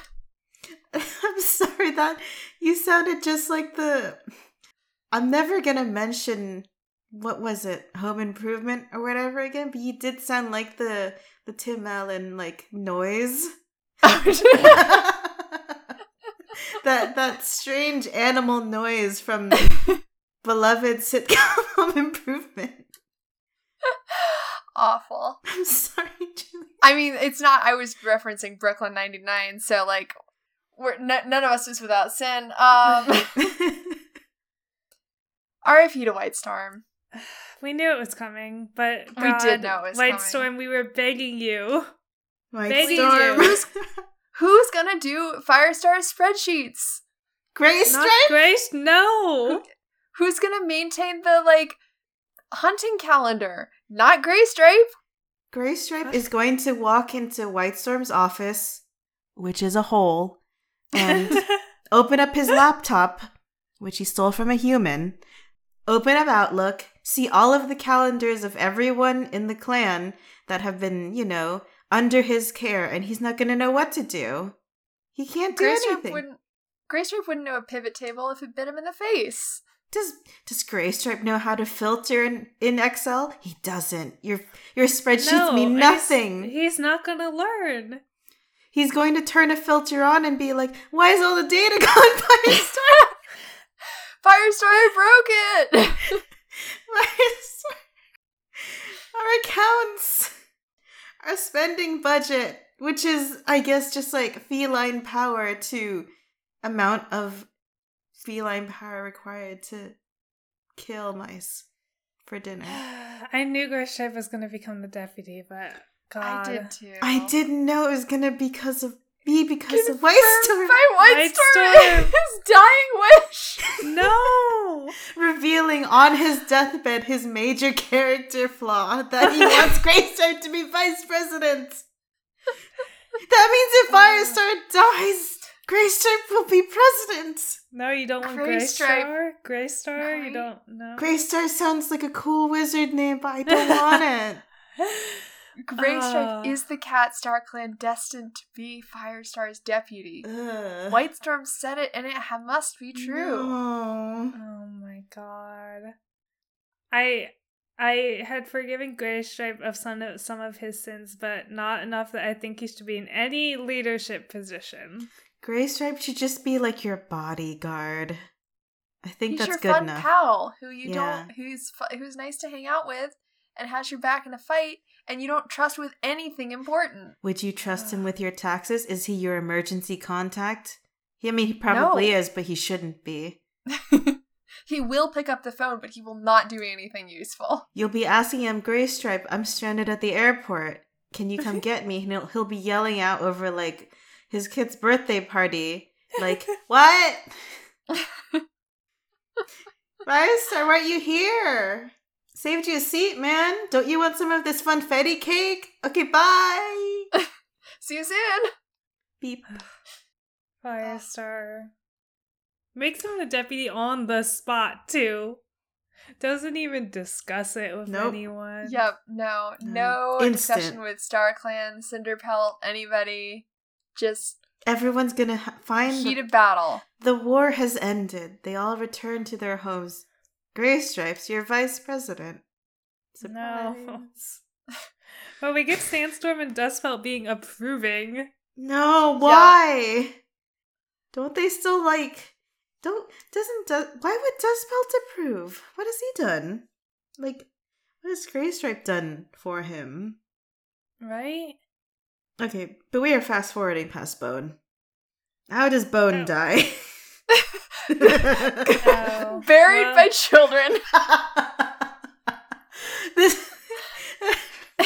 I'm sorry that you sounded just like the. I'm never gonna mention what was it, Home Improvement or whatever again, but you did sound like the the Tim Allen like noise. Oh, that that strange animal noise from beloved sitcom Home Improvement. Awful. I'm sorry, Julie. I mean, it's not. I was referencing Brooklyn Ninety Nine, so like, we're n- none of us is without sin. Um, R.I.P. to White Storm. We knew it was coming, but We did God, know it was White coming. Storm, we were begging you. White Begging Storm. you. Who's gonna do Firestar spreadsheets? Gray Not Grace, no. Who's gonna maintain the like hunting calendar? Not Gray Stripe. Gray Stripe is going to walk into White Storm's office, which is a hole, and open up his laptop, which he stole from a human, open up Outlook, see all of the calendars of everyone in the clan that have been, you know, under his care, and he's not going to know what to do. He can't do Gray Stripe anything. wouldn't. Gray Stripe wouldn't know a pivot table if it bit him in the face. Does does Graystripe know how to filter in, in Excel? He doesn't. Your your spreadsheets No, mean nothing. He's, not gonna learn. He's going to turn a filter on and be like, "Why is all the data gone? Firestar, I broke it. Our accounts, our spending budget, which is, I guess, just like feline power to amount of feline power required to kill mice for dinner. I knew Gray Stripe was gonna become the deputy, but God. I did too. I didn't know it was gonna because of be because of Confirmed White Storm. by White, White Storm. Storm. His dying wish. No! revealing on his deathbed his major character flaw that he wants Greystar to be vice president. That means if Firestar dies, Greystar will be president. No, you don't want Grey Grey Stripe. Star? Grey You don't know? Greystar sounds like a cool wizard name, but I don't want it. Grey Stripe Oh. Uh. is the Cat Star clan destined to be Firestar's deputy. Ugh. White Storm said it, and it ha- must be true. No. Oh my god. I I had forgiven Grey Stripe of some of, some of his sins, but not enough that I think he should be in any leadership position. Greystripe should just be like your bodyguard. I think He's that's your good fun enough. pal who you Yeah. don't, who's who's nice to hang out with, and has your back in a fight, and you don't trust with anything important. Would you trust him with your taxes? Is he your emergency contact? I mean, he probably No. is, but he shouldn't be. he will pick up the phone, but he will not do anything useful. You'll be asking him, Graystripe, I'm stranded at the airport. Can you come get me? And he'll, he'll be yelling out over, like, his kid's birthday party. Like, what? Firestar, why are you here? Saved you a seat, man. Don't you want some of this funfetti cake? Okay, bye. See you soon. Beep. Firestar. Makes him the deputy on the spot, too. Doesn't even discuss it with Nope. anyone. Yep. No. No. No, Instant. discussion with Star Clan, Cinderpelt, anybody. Just Everyone's gonna ha- find the- heated battle. The war has ended. They all return to their homes. Graystripes, your vice president. No. Surprise. But we get Sandstorm and Dustpelt being approving. No, why? Don't they still like? Don't doesn't Du- why would Dustpelt approve? What has he done? Like, what has Graystripe done for him? Right? Okay, but we are fast forwarding past Bone. How does Bone Oh. die? Oh, Buried well. by children. this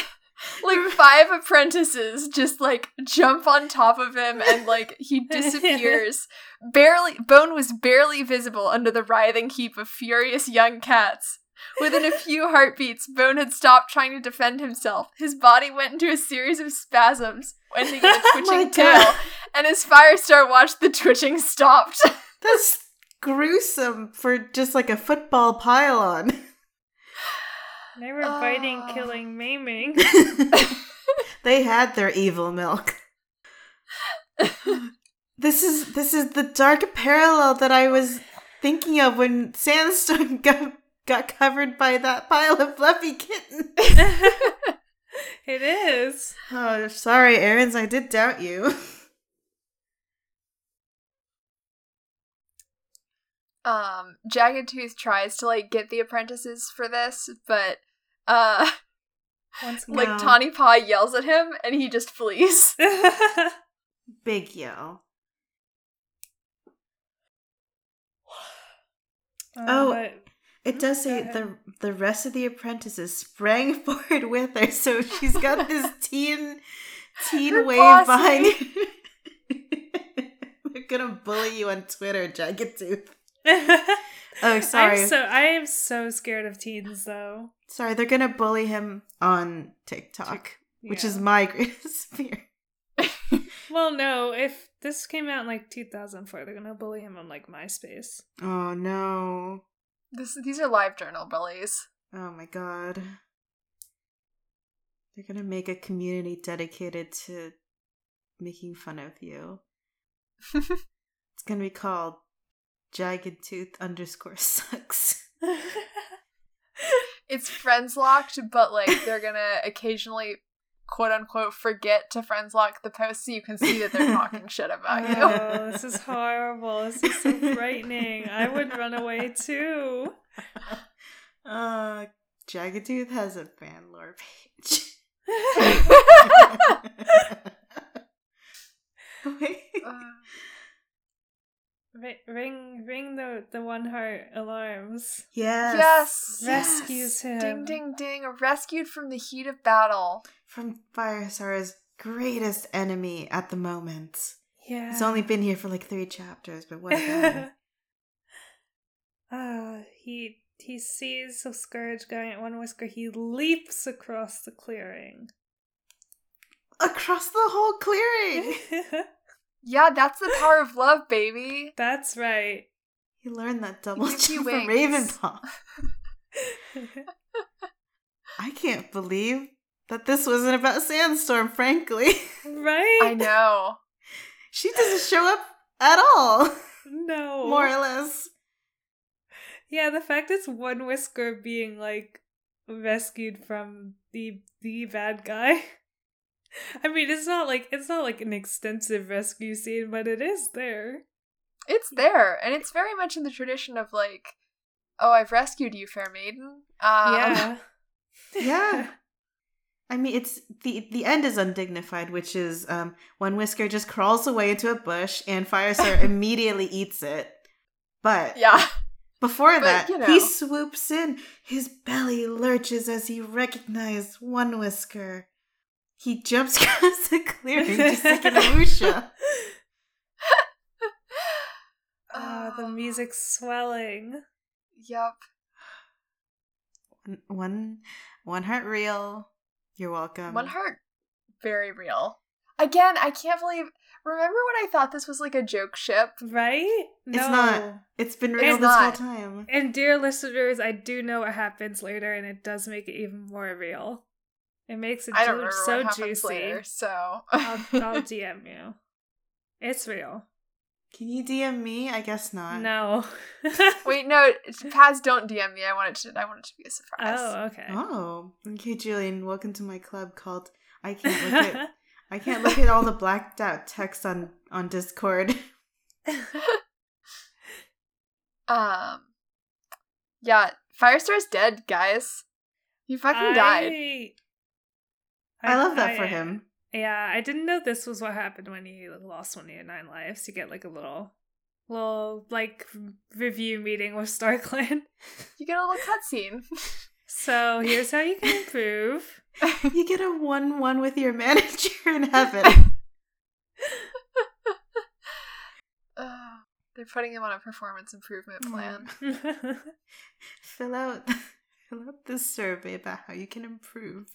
like five apprentices just like jump on top of him and like he disappears. barely Bone was barely visible under the writhing heap of furious young cats. Within a few heartbeats, Bone had stopped trying to defend himself. His body went into a series of spasms, ending in a Oh twitching tail, and as Firestar watched, the twitching stopped. That's gruesome for just like a football pylon. They were biting, Oh. killing, maiming. they had their evil milk. This is this is the dark parallel that I was thinking of when Sandstorm got got covered by that pile of fluffy kitten. it is. Oh, sorry, Erins, I did doubt you. um jagged tooth tries to like get the apprentices for this but uh Once like tawny paw yells at him and he just flees Big yell. Oh, but It does say the the rest of the apprentices sprang forward with her, so she's got this teen teen Her wave posse. behind. They're gonna bully you on Twitter, Jagged Tooth. Oh, sorry. I'm so I am so scared of teens though. Sorry, they're gonna bully him on TikTok, which is my greatest fear. Well, no. If this came out in like 2004, they're gonna bully him on like MySpace. Oh no. This these are live journal bullies Oh my god. They're gonna make a community dedicated to making fun of you. It's gonna be called Jagged Tooth underscore sucks. it's friends locked but like they're gonna occasionally quote unquote forget to friends lock the post so you can see that they're talking shit about you oh, this is horrible. This is so frightening. I would run away too. Uh, Jagged Tooth has a fan lore page. Wait. Uh, Ri- ring, ring the the one heart alarms. Yes. yes Rescues him. ding ding ding rescued from the heat of battle From Firestar's greatest enemy at the moment. Yeah. He's only been here for like three chapters, but what a guy. Ah, he he sees the scourge going at one whisker. He leaps across the clearing. Across the whole clearing! yeah that's the power of love baby That's right. He learned that double gives you jump from wings. Ravenpaw. I can't believe that this wasn't about Sandstorm, frankly. right? i know she doesn't show up at all, No. more or less. Yeah, the fact it's one whisker being like rescued from the the bad guy. I mean, it's not like it's not like an extensive rescue scene, but it is there. It's there, and it's very much in the tradition of like, oh, I've rescued you, fair maiden. Um, yeah. Yeah. I mean, it's the the end is undignified, which is um, one whisker just crawls away into a bush and Firestar immediately eats it. But yeah. before But, that, you know. he swoops in. His belly lurches as he recognizes one whisker. He jumps across the clearing just like an Amusha. Ah, the music's swelling. Yep. One, one, heart real. You're welcome. One heart, very real. Again, I can't believe. Remember when I thought this was like a joke ship? Right? No. It's not. It's been real It's this whole time. And dear listeners, I do know what happens later, and it does make it even more real. It makes it I don't remember so what juicy. later, so I'll, I'll DM you. It's real. Can you DM me? I guess not. No. Wait, no, Paz, don't DM me. I want it to. I want it to be a surprise. Oh, okay. Oh, okay, Julian. Welcome to my club called I can't look at I can't look at all the blacked out text on on Discord. Um, yeah, Firestar's dead, guys. He fucking died. I, I love that for him. Yeah, I didn't know this was what happened when he lost when he had nine lives. You get like a little, little like review meeting with StarClan. You get a little cutscene. So here's how you can improve. You get a one one with your manager in heaven. They're putting him on a performance improvement mm. plan. fill out fill out this survey about how you can improve.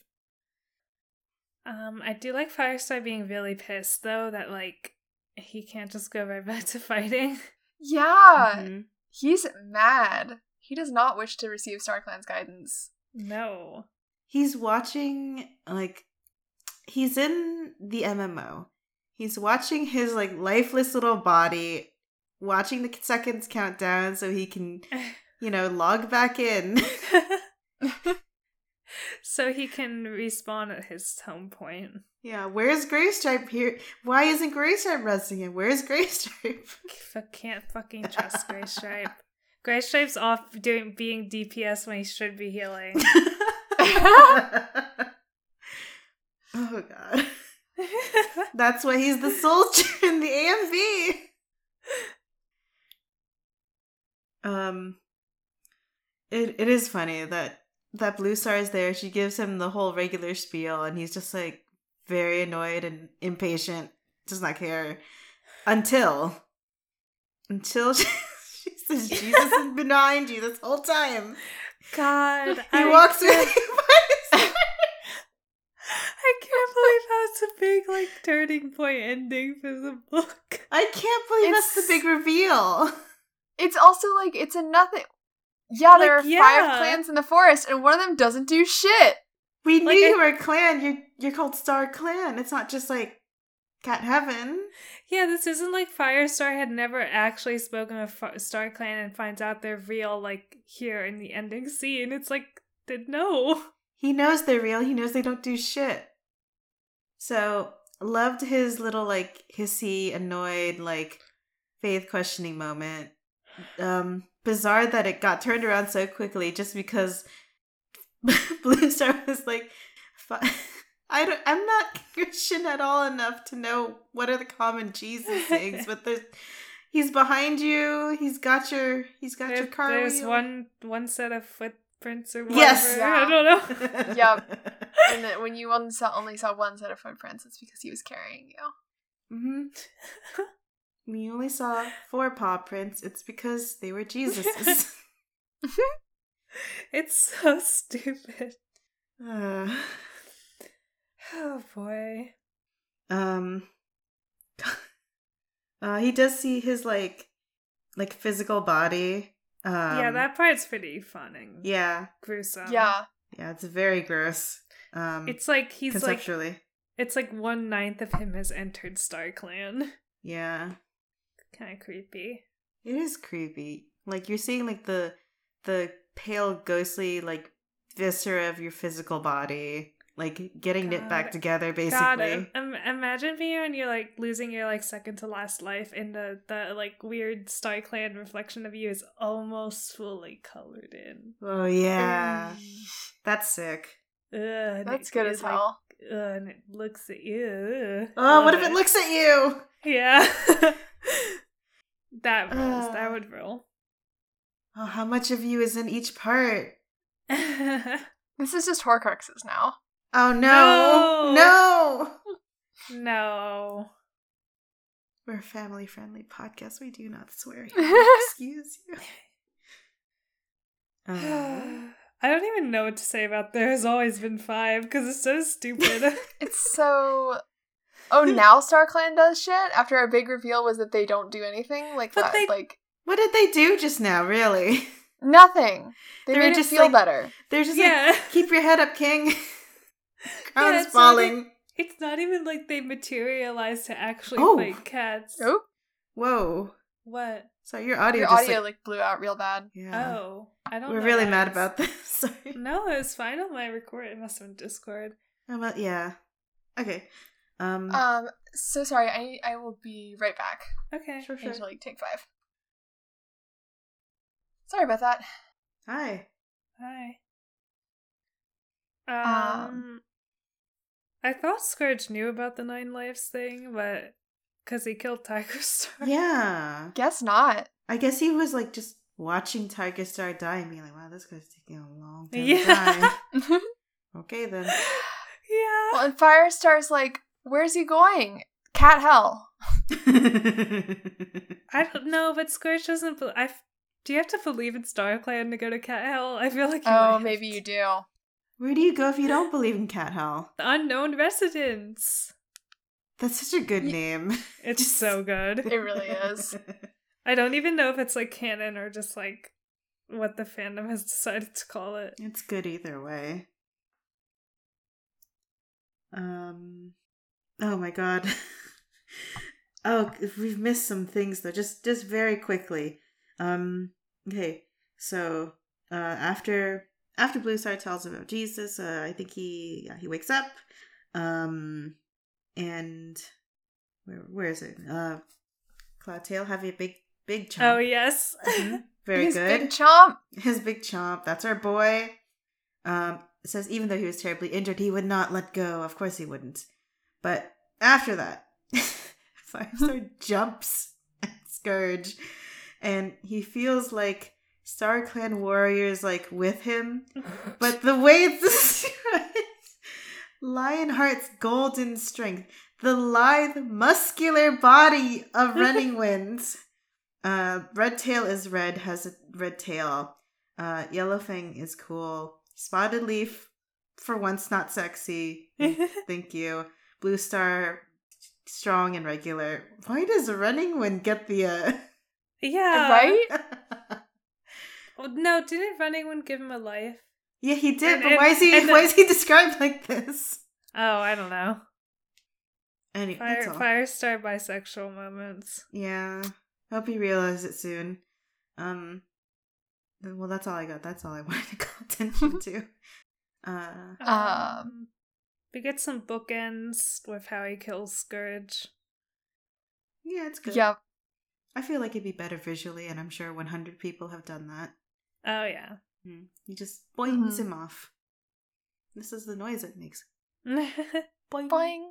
Um, I do like Firestar being really pissed though that like he can't just go right back to fighting. Yeah, Mhm. he's mad. He does not wish to receive StarClan's guidance. No. He's watching like he's in the MMO. He's watching his like lifeless little body, watching the seconds count down so he can, you know, log back in. so he can respawn at his home point. Yeah, where's Graystripe here? Why isn't Graystripe resting him? Where's Graystripe? F- can't fucking trust Graystripe. Graystripe's off doing being DPS when he should be healing. oh god. That's why he's the soldier in the AMV. Um it it is funny that that Blue Star is there. She gives him the whole regular spiel and he's just like very annoyed and impatient, does not care until until she, she says Jesus has been behind you this whole time. God, He I walks can't- away I can't believe that's a big like turning point ending for the book. I can't believe that's the big reveal. It's also like it's a nothing. Yeah, there Like, are yeah. five clans in the forest, and one of them doesn't do shit. We knew Like, you were a clan. You're you're called Star Clan. It's not just like Cat Heaven. Yeah, this isn't like Firestar had never actually spoken with Fi- Star Clan and finds out they're real like here in the ending scene. It's like, did no. He knows they're real. He knows they don't do shit. So loved his little like hissy, annoyed, like faith questioning moment. Um, bizarre that it got turned around so quickly just because Blue Star was like, "Fi- I don't, I'm not Christian at all enough to know what are the common Jesus things, but there's. He's behind you. He's got your. He's got your car. there's wheel. one one set of footprints or whatever. Yes. I don't know. Yep. And then when you only saw, only saw one set of footprints, it's because he was carrying you. hmm We only saw four paw prints. It's because they were Jesus's. it's so stupid. Uh, Oh boy. um, uh, he does see his like, like physical body. Um, yeah, that part's pretty fun and Yeah, gruesome. yeah. yeah, it's very gross. Um, It's like he's like conceptually. it's like one ninth of him has entered Star Clan. yeah, Kind of creepy. it is creepy. Like you're seeing like the the pale, ghostly like viscera of your physical body, like getting knit back together, basically. God, im- im- imagine being when you're like losing your like second to last life, and the the like weird Star Clan reflection of you is almost fully colored in. Oh yeah, that's sick. Ugh, That's good is, as like, hell. ugh, and it looks at you. Oh, what if it looks at you? Yeah. that rules. that would rule. Oh, how much of you is in each part? This is just Horcruxes now. Oh no, No. no. no. We're a family-friendly podcast. We do not swear. Excuse you. Uh, I don't even know what to say about there has always been five because it's so stupid. It's so. Oh, now Star Clan does shit after our big reveal was that they don't do anything like But that. they- Like what did they do just now? Really? nothing. They made just feel like- better. They're just yeah. like, keep your head up, King. Crown's not falling. It's not even like they materialize to actually Oh. fight cats. Oh, Whoa. What? So your audio your just audio like, like blew out real bad. yeah. Oh, I don't. We're really mad about this. Sorry. No, it was fine on my record. It must have been Discord. How about yeah. Okay. Um. Um, so sorry. I I will be right back. Okay. sure, I need sure. to like take five. Sorry about that. Hi. Hi. Um, Um, I thought Scourge knew about the Nine Lives thing, but because he killed Tiger Star. Yeah. Guess not. I guess he was like just watching Tiger Star die and being like, wow, this guy's taking a long time to Yeah. die. Okay then. yeah. well, and Firestar's like, "Where's he going? Cat hell." I don't know, but Scourge doesn't. Be- I. f- Do you have to believe in Star Clan to go to Cat Hell? I feel like. You Oh, maybe you do. Where do you go if you don't believe in cat hell? The unknown residents. That's such a good Ye- name. It's so good. It really is. I don't even know if it's like canon or just like what the fandom has decided to call it. It's good either way. Um oh my god. oh, we've missed some things though. Just just very quickly. Um. Okay. So uh, after after Blue Star tells him about Jesus, uh, I think he yeah, he wakes up. Um, and where where is it? Uh, Cloudtail have a big big chomp. Oh yes. Mhm. Very His good. big chomp. His big chomp. That's our boy. Um, says even though he was terribly injured, he would not let go. Of course he wouldn't. But after that, Firestar jumps at Scourge, and he feels like Star Clan warriors like with him. But the way it's Lionheart's golden strength, the lithe, muscular body of Running Winds. Uh, Red Tail is red, has a red tail. Uh, Yellowfang is cool. Spotted Leaf, for once, not sexy. Thank you. Blue Star, strong and regular. Why does Running Wind get the? Uh... yeah. Right? Well, no, didn't Running Wind give him a life? yeah, he did. And- but why is he? and the- why is he described like this? Oh, I don't know. Anyway, Fire that's all. Firestar bisexual moments. Yeah, hope he realizes it soon. Um, well, that's all I got. That's all I wanted to call attention to. Uh, Um, we get some bookends with how he kills Scourge. yeah, it's good. Yep. I feel like it'd be better visually, and I'm sure 100 people have done that. Oh yeah. Hmm. He just boings Mhm. him off. This is the noise it makes. Boing. Boing.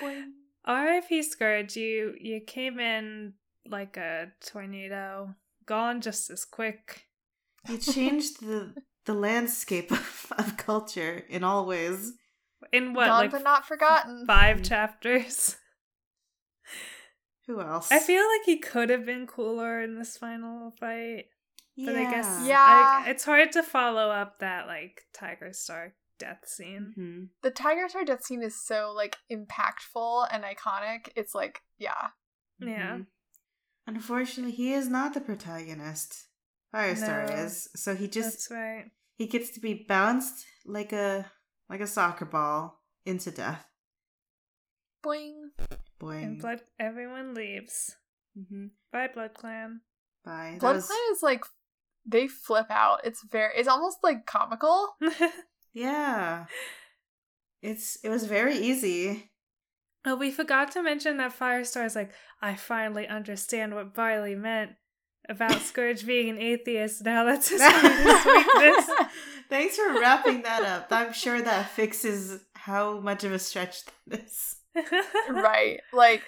boing. R.I.P. Scourge, you you came in like a tornado, gone just as quick. You changed the the landscape of, of culture in all ways. In what, Gone like but not forgotten. five chapters? Who else? I feel like he could have been cooler in this final fight, but I guess Yeah. I, it's hard to follow up that like Tiger Star death scene. hmm The Tiger Star death scene is so like impactful and iconic. It's like, yeah. Yeah. Mhm. Unfortunately, he is not the protagonist. Firestar No. is. So he just That's right. he gets to be bounced like a like a soccer ball into death. Boing. Boing. And blood, everyone leaves. hmm Bye, Blood Clan. Bye. Blood was- Clan is like they flip out. It's very it's almost like comical. Yeah. It's it was very easy. oh, we forgot to mention that Firestar is like, I finally understand what Barley meant about Scourge being an atheist. Now that's his greatest weakness. Thanks for wrapping that up. I'm sure that fixes how much of a stretch that is. right. Like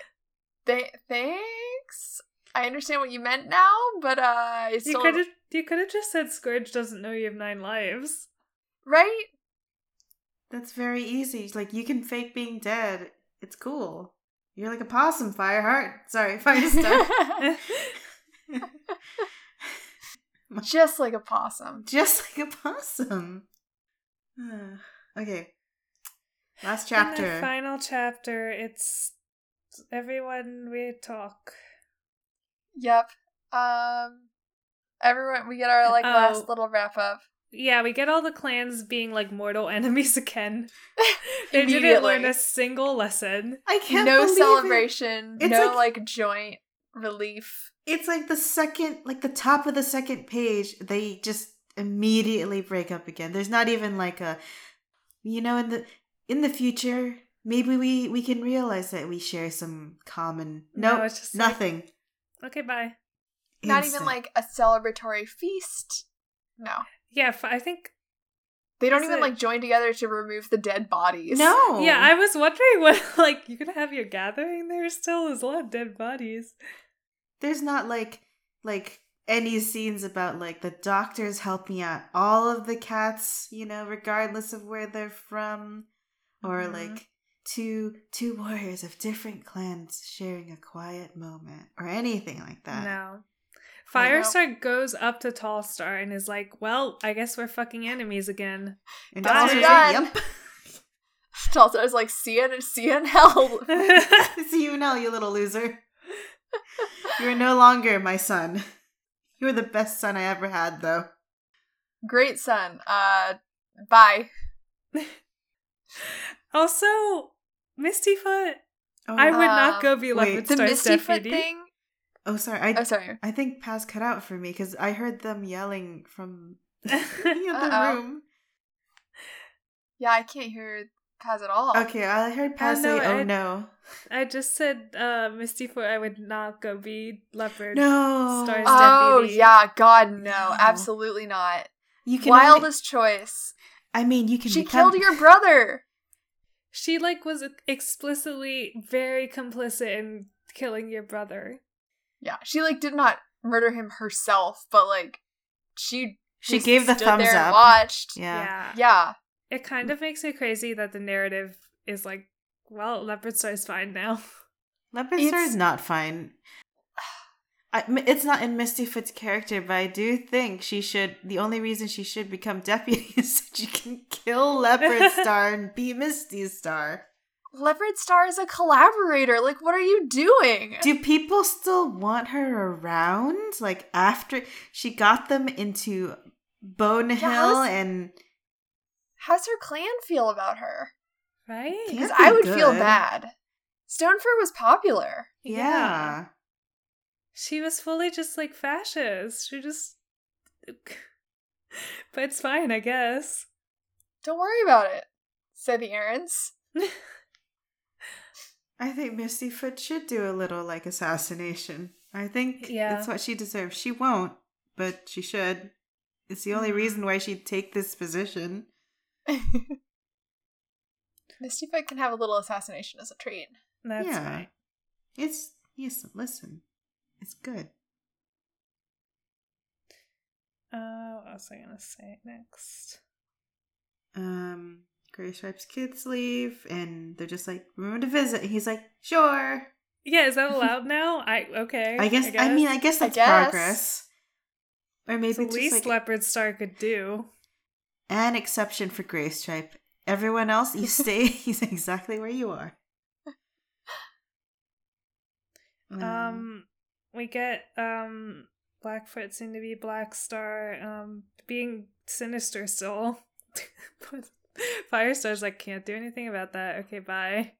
th- thanks. I understand what you meant now, but uh I You still could have you could have just said Scourge doesn't know you have nine lives. right? That's very easy. Like you can fake being dead. It's cool. You're like a possum, Fireheart. Sorry, Firestar. Just like a possum. Just like a possum. okay. Last In the chapter. final chapter, it's everyone we talk. Yep. Um everyone we get our like Oh. last little wrap up. Yeah, we get all the clans being like mortal enemies again. they didn't learn a single lesson. I can't no believe it. celebration, It's no like- like, joint relief. It's like the second, like the top of the second page, they just immediately break up again. There's not even like a, you know, in the in the future, maybe we we can realize that we share some common. No, No, it's just like- nothing. Okay, bye. Not Instant. even like a celebratory feast. No. Yeah, f- I think. They don't Is even it- like join together to remove the dead bodies. no. Yeah, I was wondering what like you're gonna have your gathering there still. There's a lot of dead bodies. There's not like like any scenes about like the doctors helping out all of the cats, you know, regardless of where they're from, or Mhm. like two two warriors of different clans sharing a quiet moment, or anything like that. No. I know. Firestar goes up to Tallstar and is like, "Well, I guess we're fucking enemies again." And Bye. Dawson's like, Tallstar is like, see you, see you in hell. See you now, you little loser. You are no longer my son. You were the best son I ever had, though." Great son. Uh, bye. also, Mistyfoot, Oh, I would not Um, go be wait. Leopard The Star's Misty Foot deputy. thing. oh, sorry. I Oh, sorry. I think Paz cut out for me because I heard them yelling from the other room. Yeah, I can't hear Paz at all. Okay, I heard Paz no, say, "Oh I- no, I just said uh, Misty Foot. I would not go be Leopard. no." Stars Oh deputy. yeah, God no, No. absolutely not. you can only- Wildest choice. I mean, you can. She become- killed your brother. She like was explicitly very complicit in killing your brother. Yeah, she like did not murder him herself, but like she She gave the thumbs there and up. Watched. Yeah. Yeah. It kind of makes me crazy that the narrative is like, well, Leopardstar is fine now. Leopardstar is not fine. I, m- it's not in Misty Foot's character, but I do think she should. The only reason she should become deputy is so she can kill Leopard Star and be Misty Star. Leopardstar is a collaborator. Like, what are you doing? Do people still want her around? Like after she got them into Bone Hill how's- and How's her clan feel about her? Right? Because be I would feel bad. Stonefur was popular. yeah. She was fully just like fascist. She just. But it's fine, I guess. Don't worry about it, said the Erins. I think Misty Foot should do a little like assassination. I think Yeah. that's what she deserves. She won't, but she should. It's the only Mhm. reason why she'd take this position. Misty Foot can have a little assassination as a treat. That's yeah. right. It's yes, listen. It's good. Uh, what was I gonna say next? Um Gray Stripe's kids leave and they're just like, remember to visit. He's like, sure. Yeah, is that allowed now? I okay. I guess I, mean I guess I that's guess. progress. Or maybe it's the least just like Leopardstar could do. An exception for Gray Stripe. Everyone else, you stay he's exactly where you are. Um, we get um Blackfoot soon to be Black Star um being sinister still. but Firestar's like can't do anything about that. Okay, bye.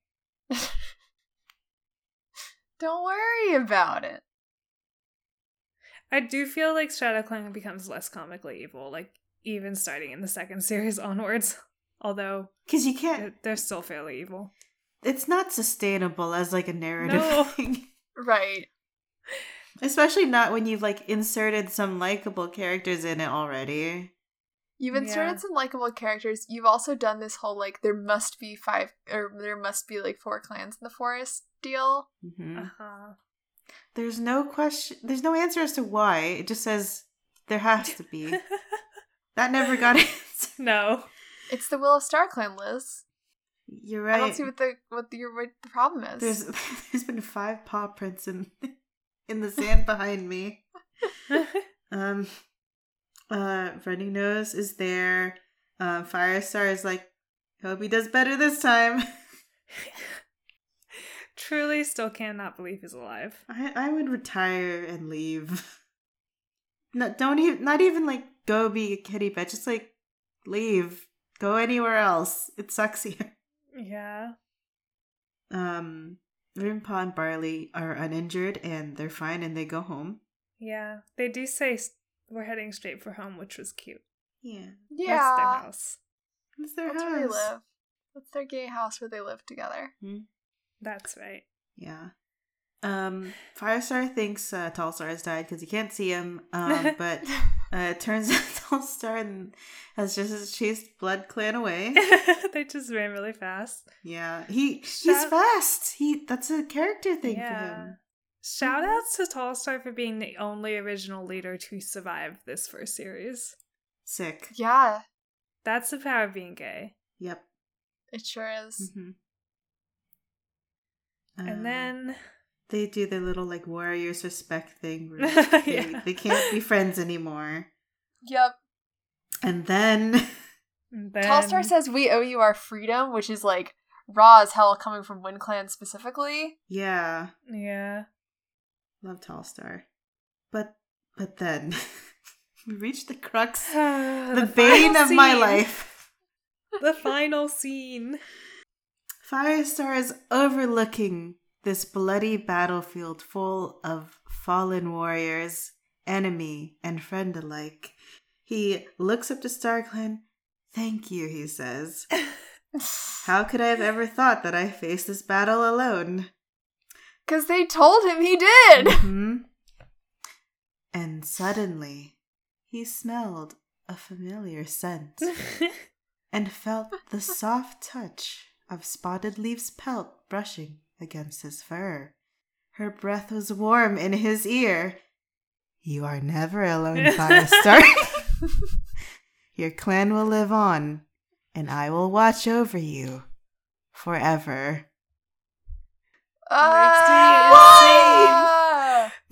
Don't worry about it. I do feel like StratoClan becomes less comically evil, like even starting in the second series onwards. Although Because you can't they're, they're still fairly evil. it's not sustainable as like a narrative No. thing. Right. Especially not when you've like inserted some likable characters in it already. You've inserted Yeah. some likable characters. You've also done this whole like there must be five or there must be like four clans in the forest deal. hmm Uh-huh. There's no question. There's no answer as to why. It just says there has to be. that never got answered. no. It's the Will of Star clan, Liz. You're right. I don't see what the what the, what the problem is. There's there's been five paw prints in in the sand behind me. Um, uh, Running Nose is there. Um, Firestar is like, hope he does better this time. Truly still cannot believe he's alive. I I would retire and leave. No, don't even not even like go be a kitty pet. Just like leave. Go anywhere else. It sucks here. Yeah. Um, Ravenpaw and Barley are uninjured and they're fine and they go home. Yeah. They do say we're heading straight for home, which was cute. Yeah, Yeah. That's their house. it's their that's house. where they live. That's their gay house where they live together. Hmm? That's right. Yeah. Um, Firestar thinks uh, Tallstar has died because he can't see him. Um, but uh, it turns out Tallstar has just chased Blood Clan away. they just ran really fast. Yeah, he he's fast. He that's a character thing for him. Shout outs to Tallstar for being the only original leader to survive this first series. Sick. yeah, That's the power of being gay. Yep. it sure is. hmm And then they do their little like warriors respect thing. Where they, Yeah. they can't be friends anymore. Yep. And then and then Tallstar says we owe you our freedom, which is like raw as hell coming from Wind Clan specifically. yeah, Yeah. love Tallstar. But but then we reach the crux, the, the, bane final of my life. The final scene. Firestar is overlooking this bloody battlefield full of fallen warriors, enemy and friend alike. He looks up to StarClan. Thank you, he says. How could I have ever thought that I faced this battle alone? Because they told him he did! Mhm. And suddenly, he smelled a familiar scent and felt the soft touch of Spotted Leaf's pelt brushing against his fur. Her breath was warm in his ear. You are never alone, Firestar. Your clan will live on, and I will watch over you forever. Ah!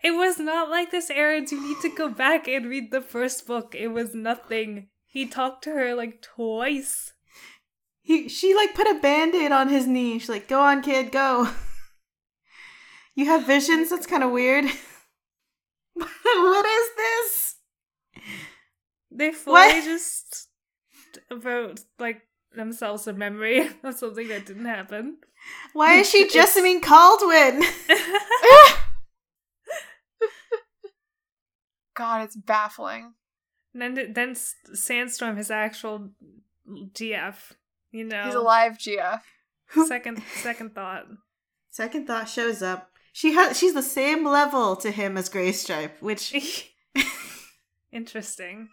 It was not like this, Aaron. You need to go back and read the first book. It was nothing. He talked to her like twice. He, she like put a band-aid on his knee. She's like, "Go on, kid, go." You have visions. That's kind of weird. what is this? They fully What? just wrote like themselves a memory of something that didn't happen. Why is she Jessamine Caldwin? God, it's baffling. And then then Sandstorm, his actual GF. You know, He's alive, Gia. Second second thought. Second thought shows up. She has. She's the same level to him as Gray Stripe, which Interesting.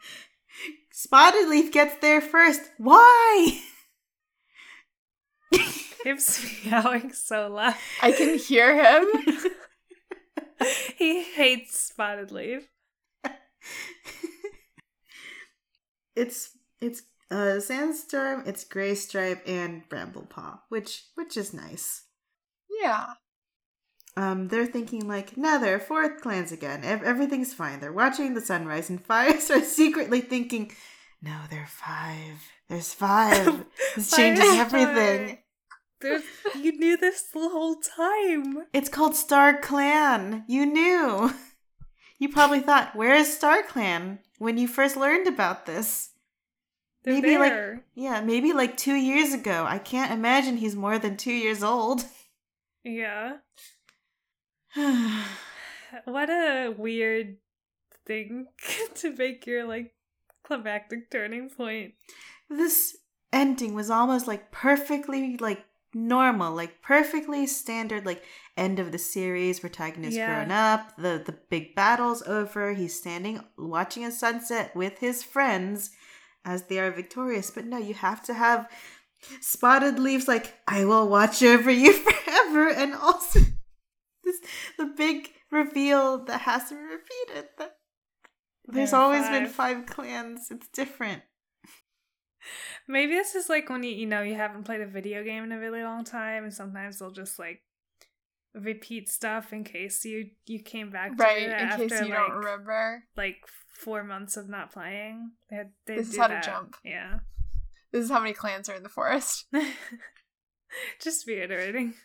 Spotted Leaf gets there first. Why? Hips meowing so loud. I can hear him. he hates Spotted Leaf. it's it's uh Sandstorm, it's Gray Stripe, and Bramblepaw, which which is nice. Yeah. Um, they're thinking like, no, there are four clans again. Ev- everything's fine. They're watching the sunrise, and Fires are secretly thinking, no, there are five. There's five. It's changing Firestar. everything. There's, you knew this the whole time. It's called Star Clan. You knew. You probably thought, where is Star Clan when you first learned about this? They're Maybe, like- Yeah, maybe like two years ago. I can't imagine he's more than two years old. yeah. What a weird thing to make your like climactic turning point. this ending was almost like perfectly like normal, like perfectly standard, like end of the series. Protagonist Yeah. grown up, the the big battle's over. He's standing watching a sunset with his friends as they are victorious. But no, you have to have spotted leaves like I will watch over you forever, and also this the big reveal that has to be repeated. That there's There always been five. five clans. It's different. Maybe this is like when you you know you haven't played a video game in a really long time, and sometimes they'll just like repeat stuff in case you you came back to Right, it in after case you like don't remember. like four months of not playing. They, had- they This is do how to jump. Yeah, This is how many clans are in the forest. just reiterating.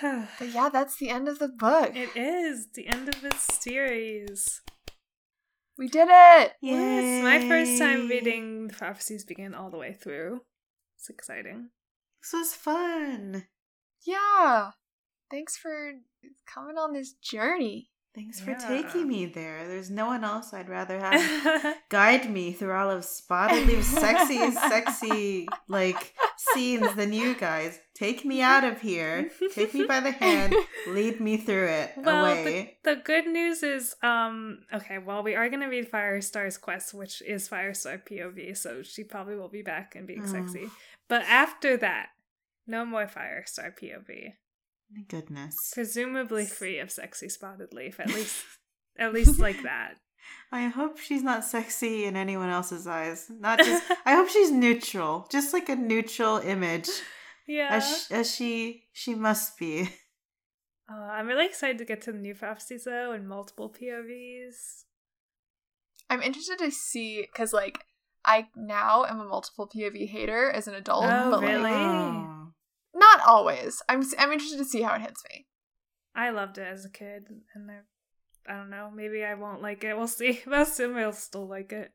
But yeah, that's the end of the book. It is the end of this series. We did it! It's my first time reading The Prophecies Begin all the way through. It's exciting. This was fun. Yeah. Thanks for coming on this journey. Thanks for Yeah. taking me there. There's no one else I'd rather have guide me through all of Spotted Leaf's sexy, sexy like scenes than you guys. Take me out of here. Take me by the hand. Lead me through it well, away. the, the good news is, um, okay, well, we are going to read Firestar's quest, which is Firestar POV, so she probably will be back and being sexy. But after that, no more Firestar POV. My goodness. Presumably free of sexy spotted leaf, at least, at least like that. I hope she's not sexy in anyone else's eyes. Not just. I hope she's neutral, just like a neutral image, Yeah. as sh- as she she must be. Uh, I'm really excited to get to the new prophecies though and multiple POVs. I'm interested to see, because, like, I now am a multiple POV hater as an adult, Oh, but, really? like, Oh. Not always. I'm, I'm interested to see how it hits me. I loved it as a kid, and I, I don't know, maybe I won't like it. We'll see. But I assume I'll still like it.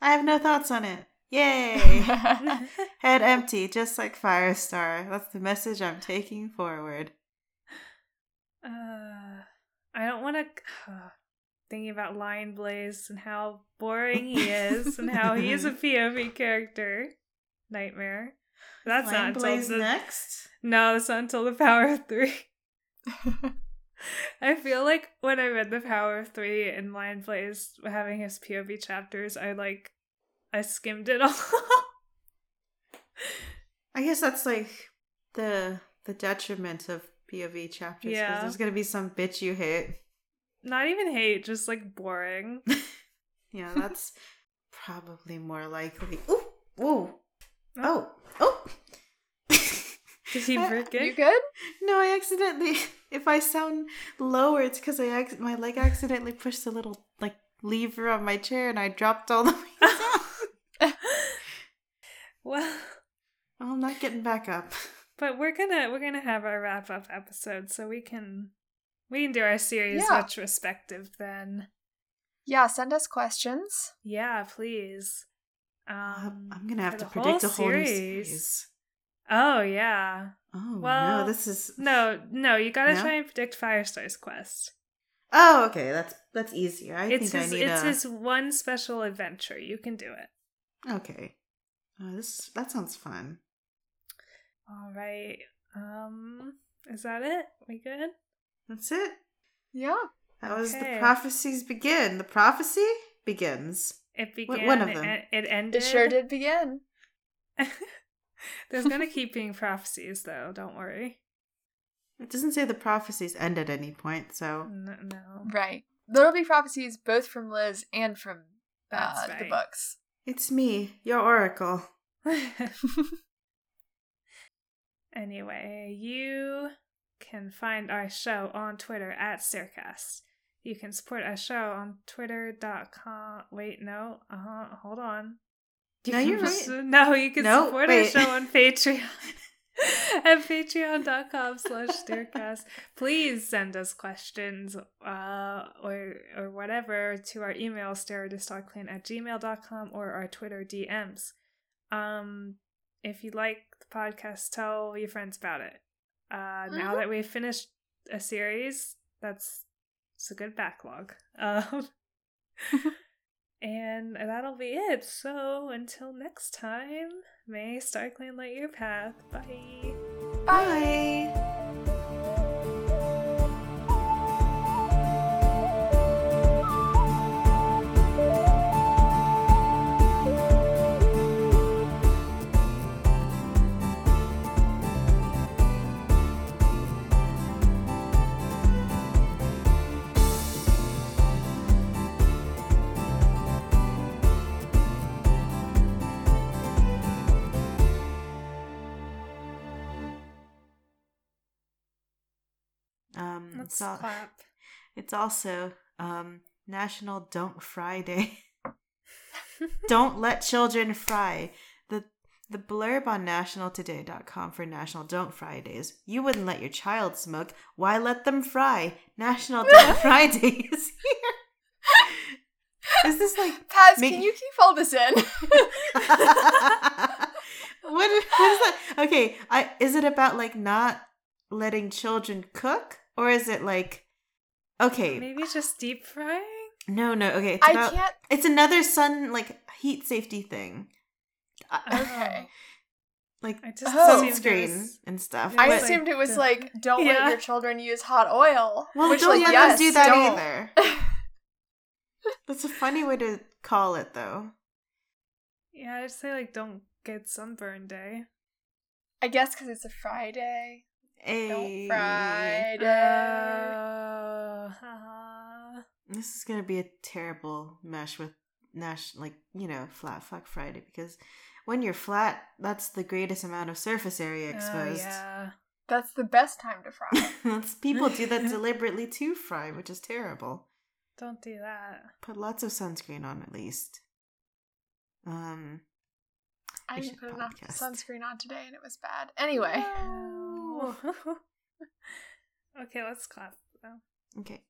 I have no thoughts on it. Yay! Head empty, just like Firestar. That's the message I'm taking forward. Uh, I don't want to. Uh, thinking about Lion Blaze and how boring he is, and how he is a POV character. Nightmare. That's Lion not until the, next. No, that's not until the Power of Three. I feel like when I read the Power of Three and Lion Blaze having his POV chapters, I like I skimmed it all. I guess that's like the the detriment of POV chapters. Yeah. there's gonna be some bitch you hate. Not even hate, just like boring. Yeah, that's probably more likely. Ooh, ooh, oh, oh. oh Did he break it? you good? No, I accidentally. If I sound lower, it's because I ac- my leg accidentally pushed the little like lever on my chair, and I dropped all the way down. well, I'm not getting back up. but we're gonna we're gonna have our wrap up episode, so we can we can do our series Yeah. retrospective then. Yeah, send us questions. Yeah, please. Um, I'm gonna have to the predict a whole whole series. series. Oh yeah. Oh Well, no, this is. No, no, you gotta No? try and predict Firestar's quest. Oh, okay, that's that's easier. I it's think his I need it's a. his one special adventure. You can do it. Okay, oh, this that sounds fun. All right. Um, is that it? We good? That's it. Yeah. That was the prophecies begin. The prophecy begins. It Wh- began. one of them. en- It, ended. It sure did begin. There's gonna keep being prophecies, though. Don't worry. It doesn't say the prophecies end at any point, so No. no. Right. There'll be prophecies both from Liz and from uh, That's the books. it's me, your oracle. anyway, you can find our show on Twitter at Staircast. You can support our show on twitter.com. Wait, no. Uh huh. Hold on. You No, you're right. No, you can No, support wait. our show on Patreon. at patreon.com slash staircast please send us questions uh or or whatever to our email stairclan at gmail.com or our twitter dms um if you like the podcast tell your friends about it uh now Mhm. that we've finished a series that's it's a good backlog um and that'll be it. So until next time may starclan light your path. Bye. Bye. Um, let's it's, al- clap it's also um, National Don't Fry Day. Don't let children fry. The the blurb on nationaltoday.com for National Don't Fry Days. You wouldn't let your child smoke. Why let them fry? National Don't Fry Day is here. Is this like Paz, Make- can you keep all this in? what, what is that? Okay, I is it about like not letting children cook or is it like okay, maybe just deep frying no, no, okay, it's I about can't. it's another sun like heat safety thing. Okay. like I just Oh. sunscreen was- and stuff. I but- assumed it was the- like, don't Yeah. let your children use hot oil. well, which, don't like, let yes, them do that don't. either. That's a funny way to call it, though. yeah i'd say like don't get sunburn day eh? I guess because it's a Friday. Hey. Friday. Uh. This is gonna be a terrible mesh with Nash, like you know, flat fuck Friday because when you're flat, that's the greatest amount of surface area Oh, exposed. yeah That's the best time to fry. People do that deliberately to fry, which is terrible. don't do that Put lots of sunscreen on at least. Um, I didn't put enough sunscreen on today and it was bad. Anyway. No. okay let's clap though okay.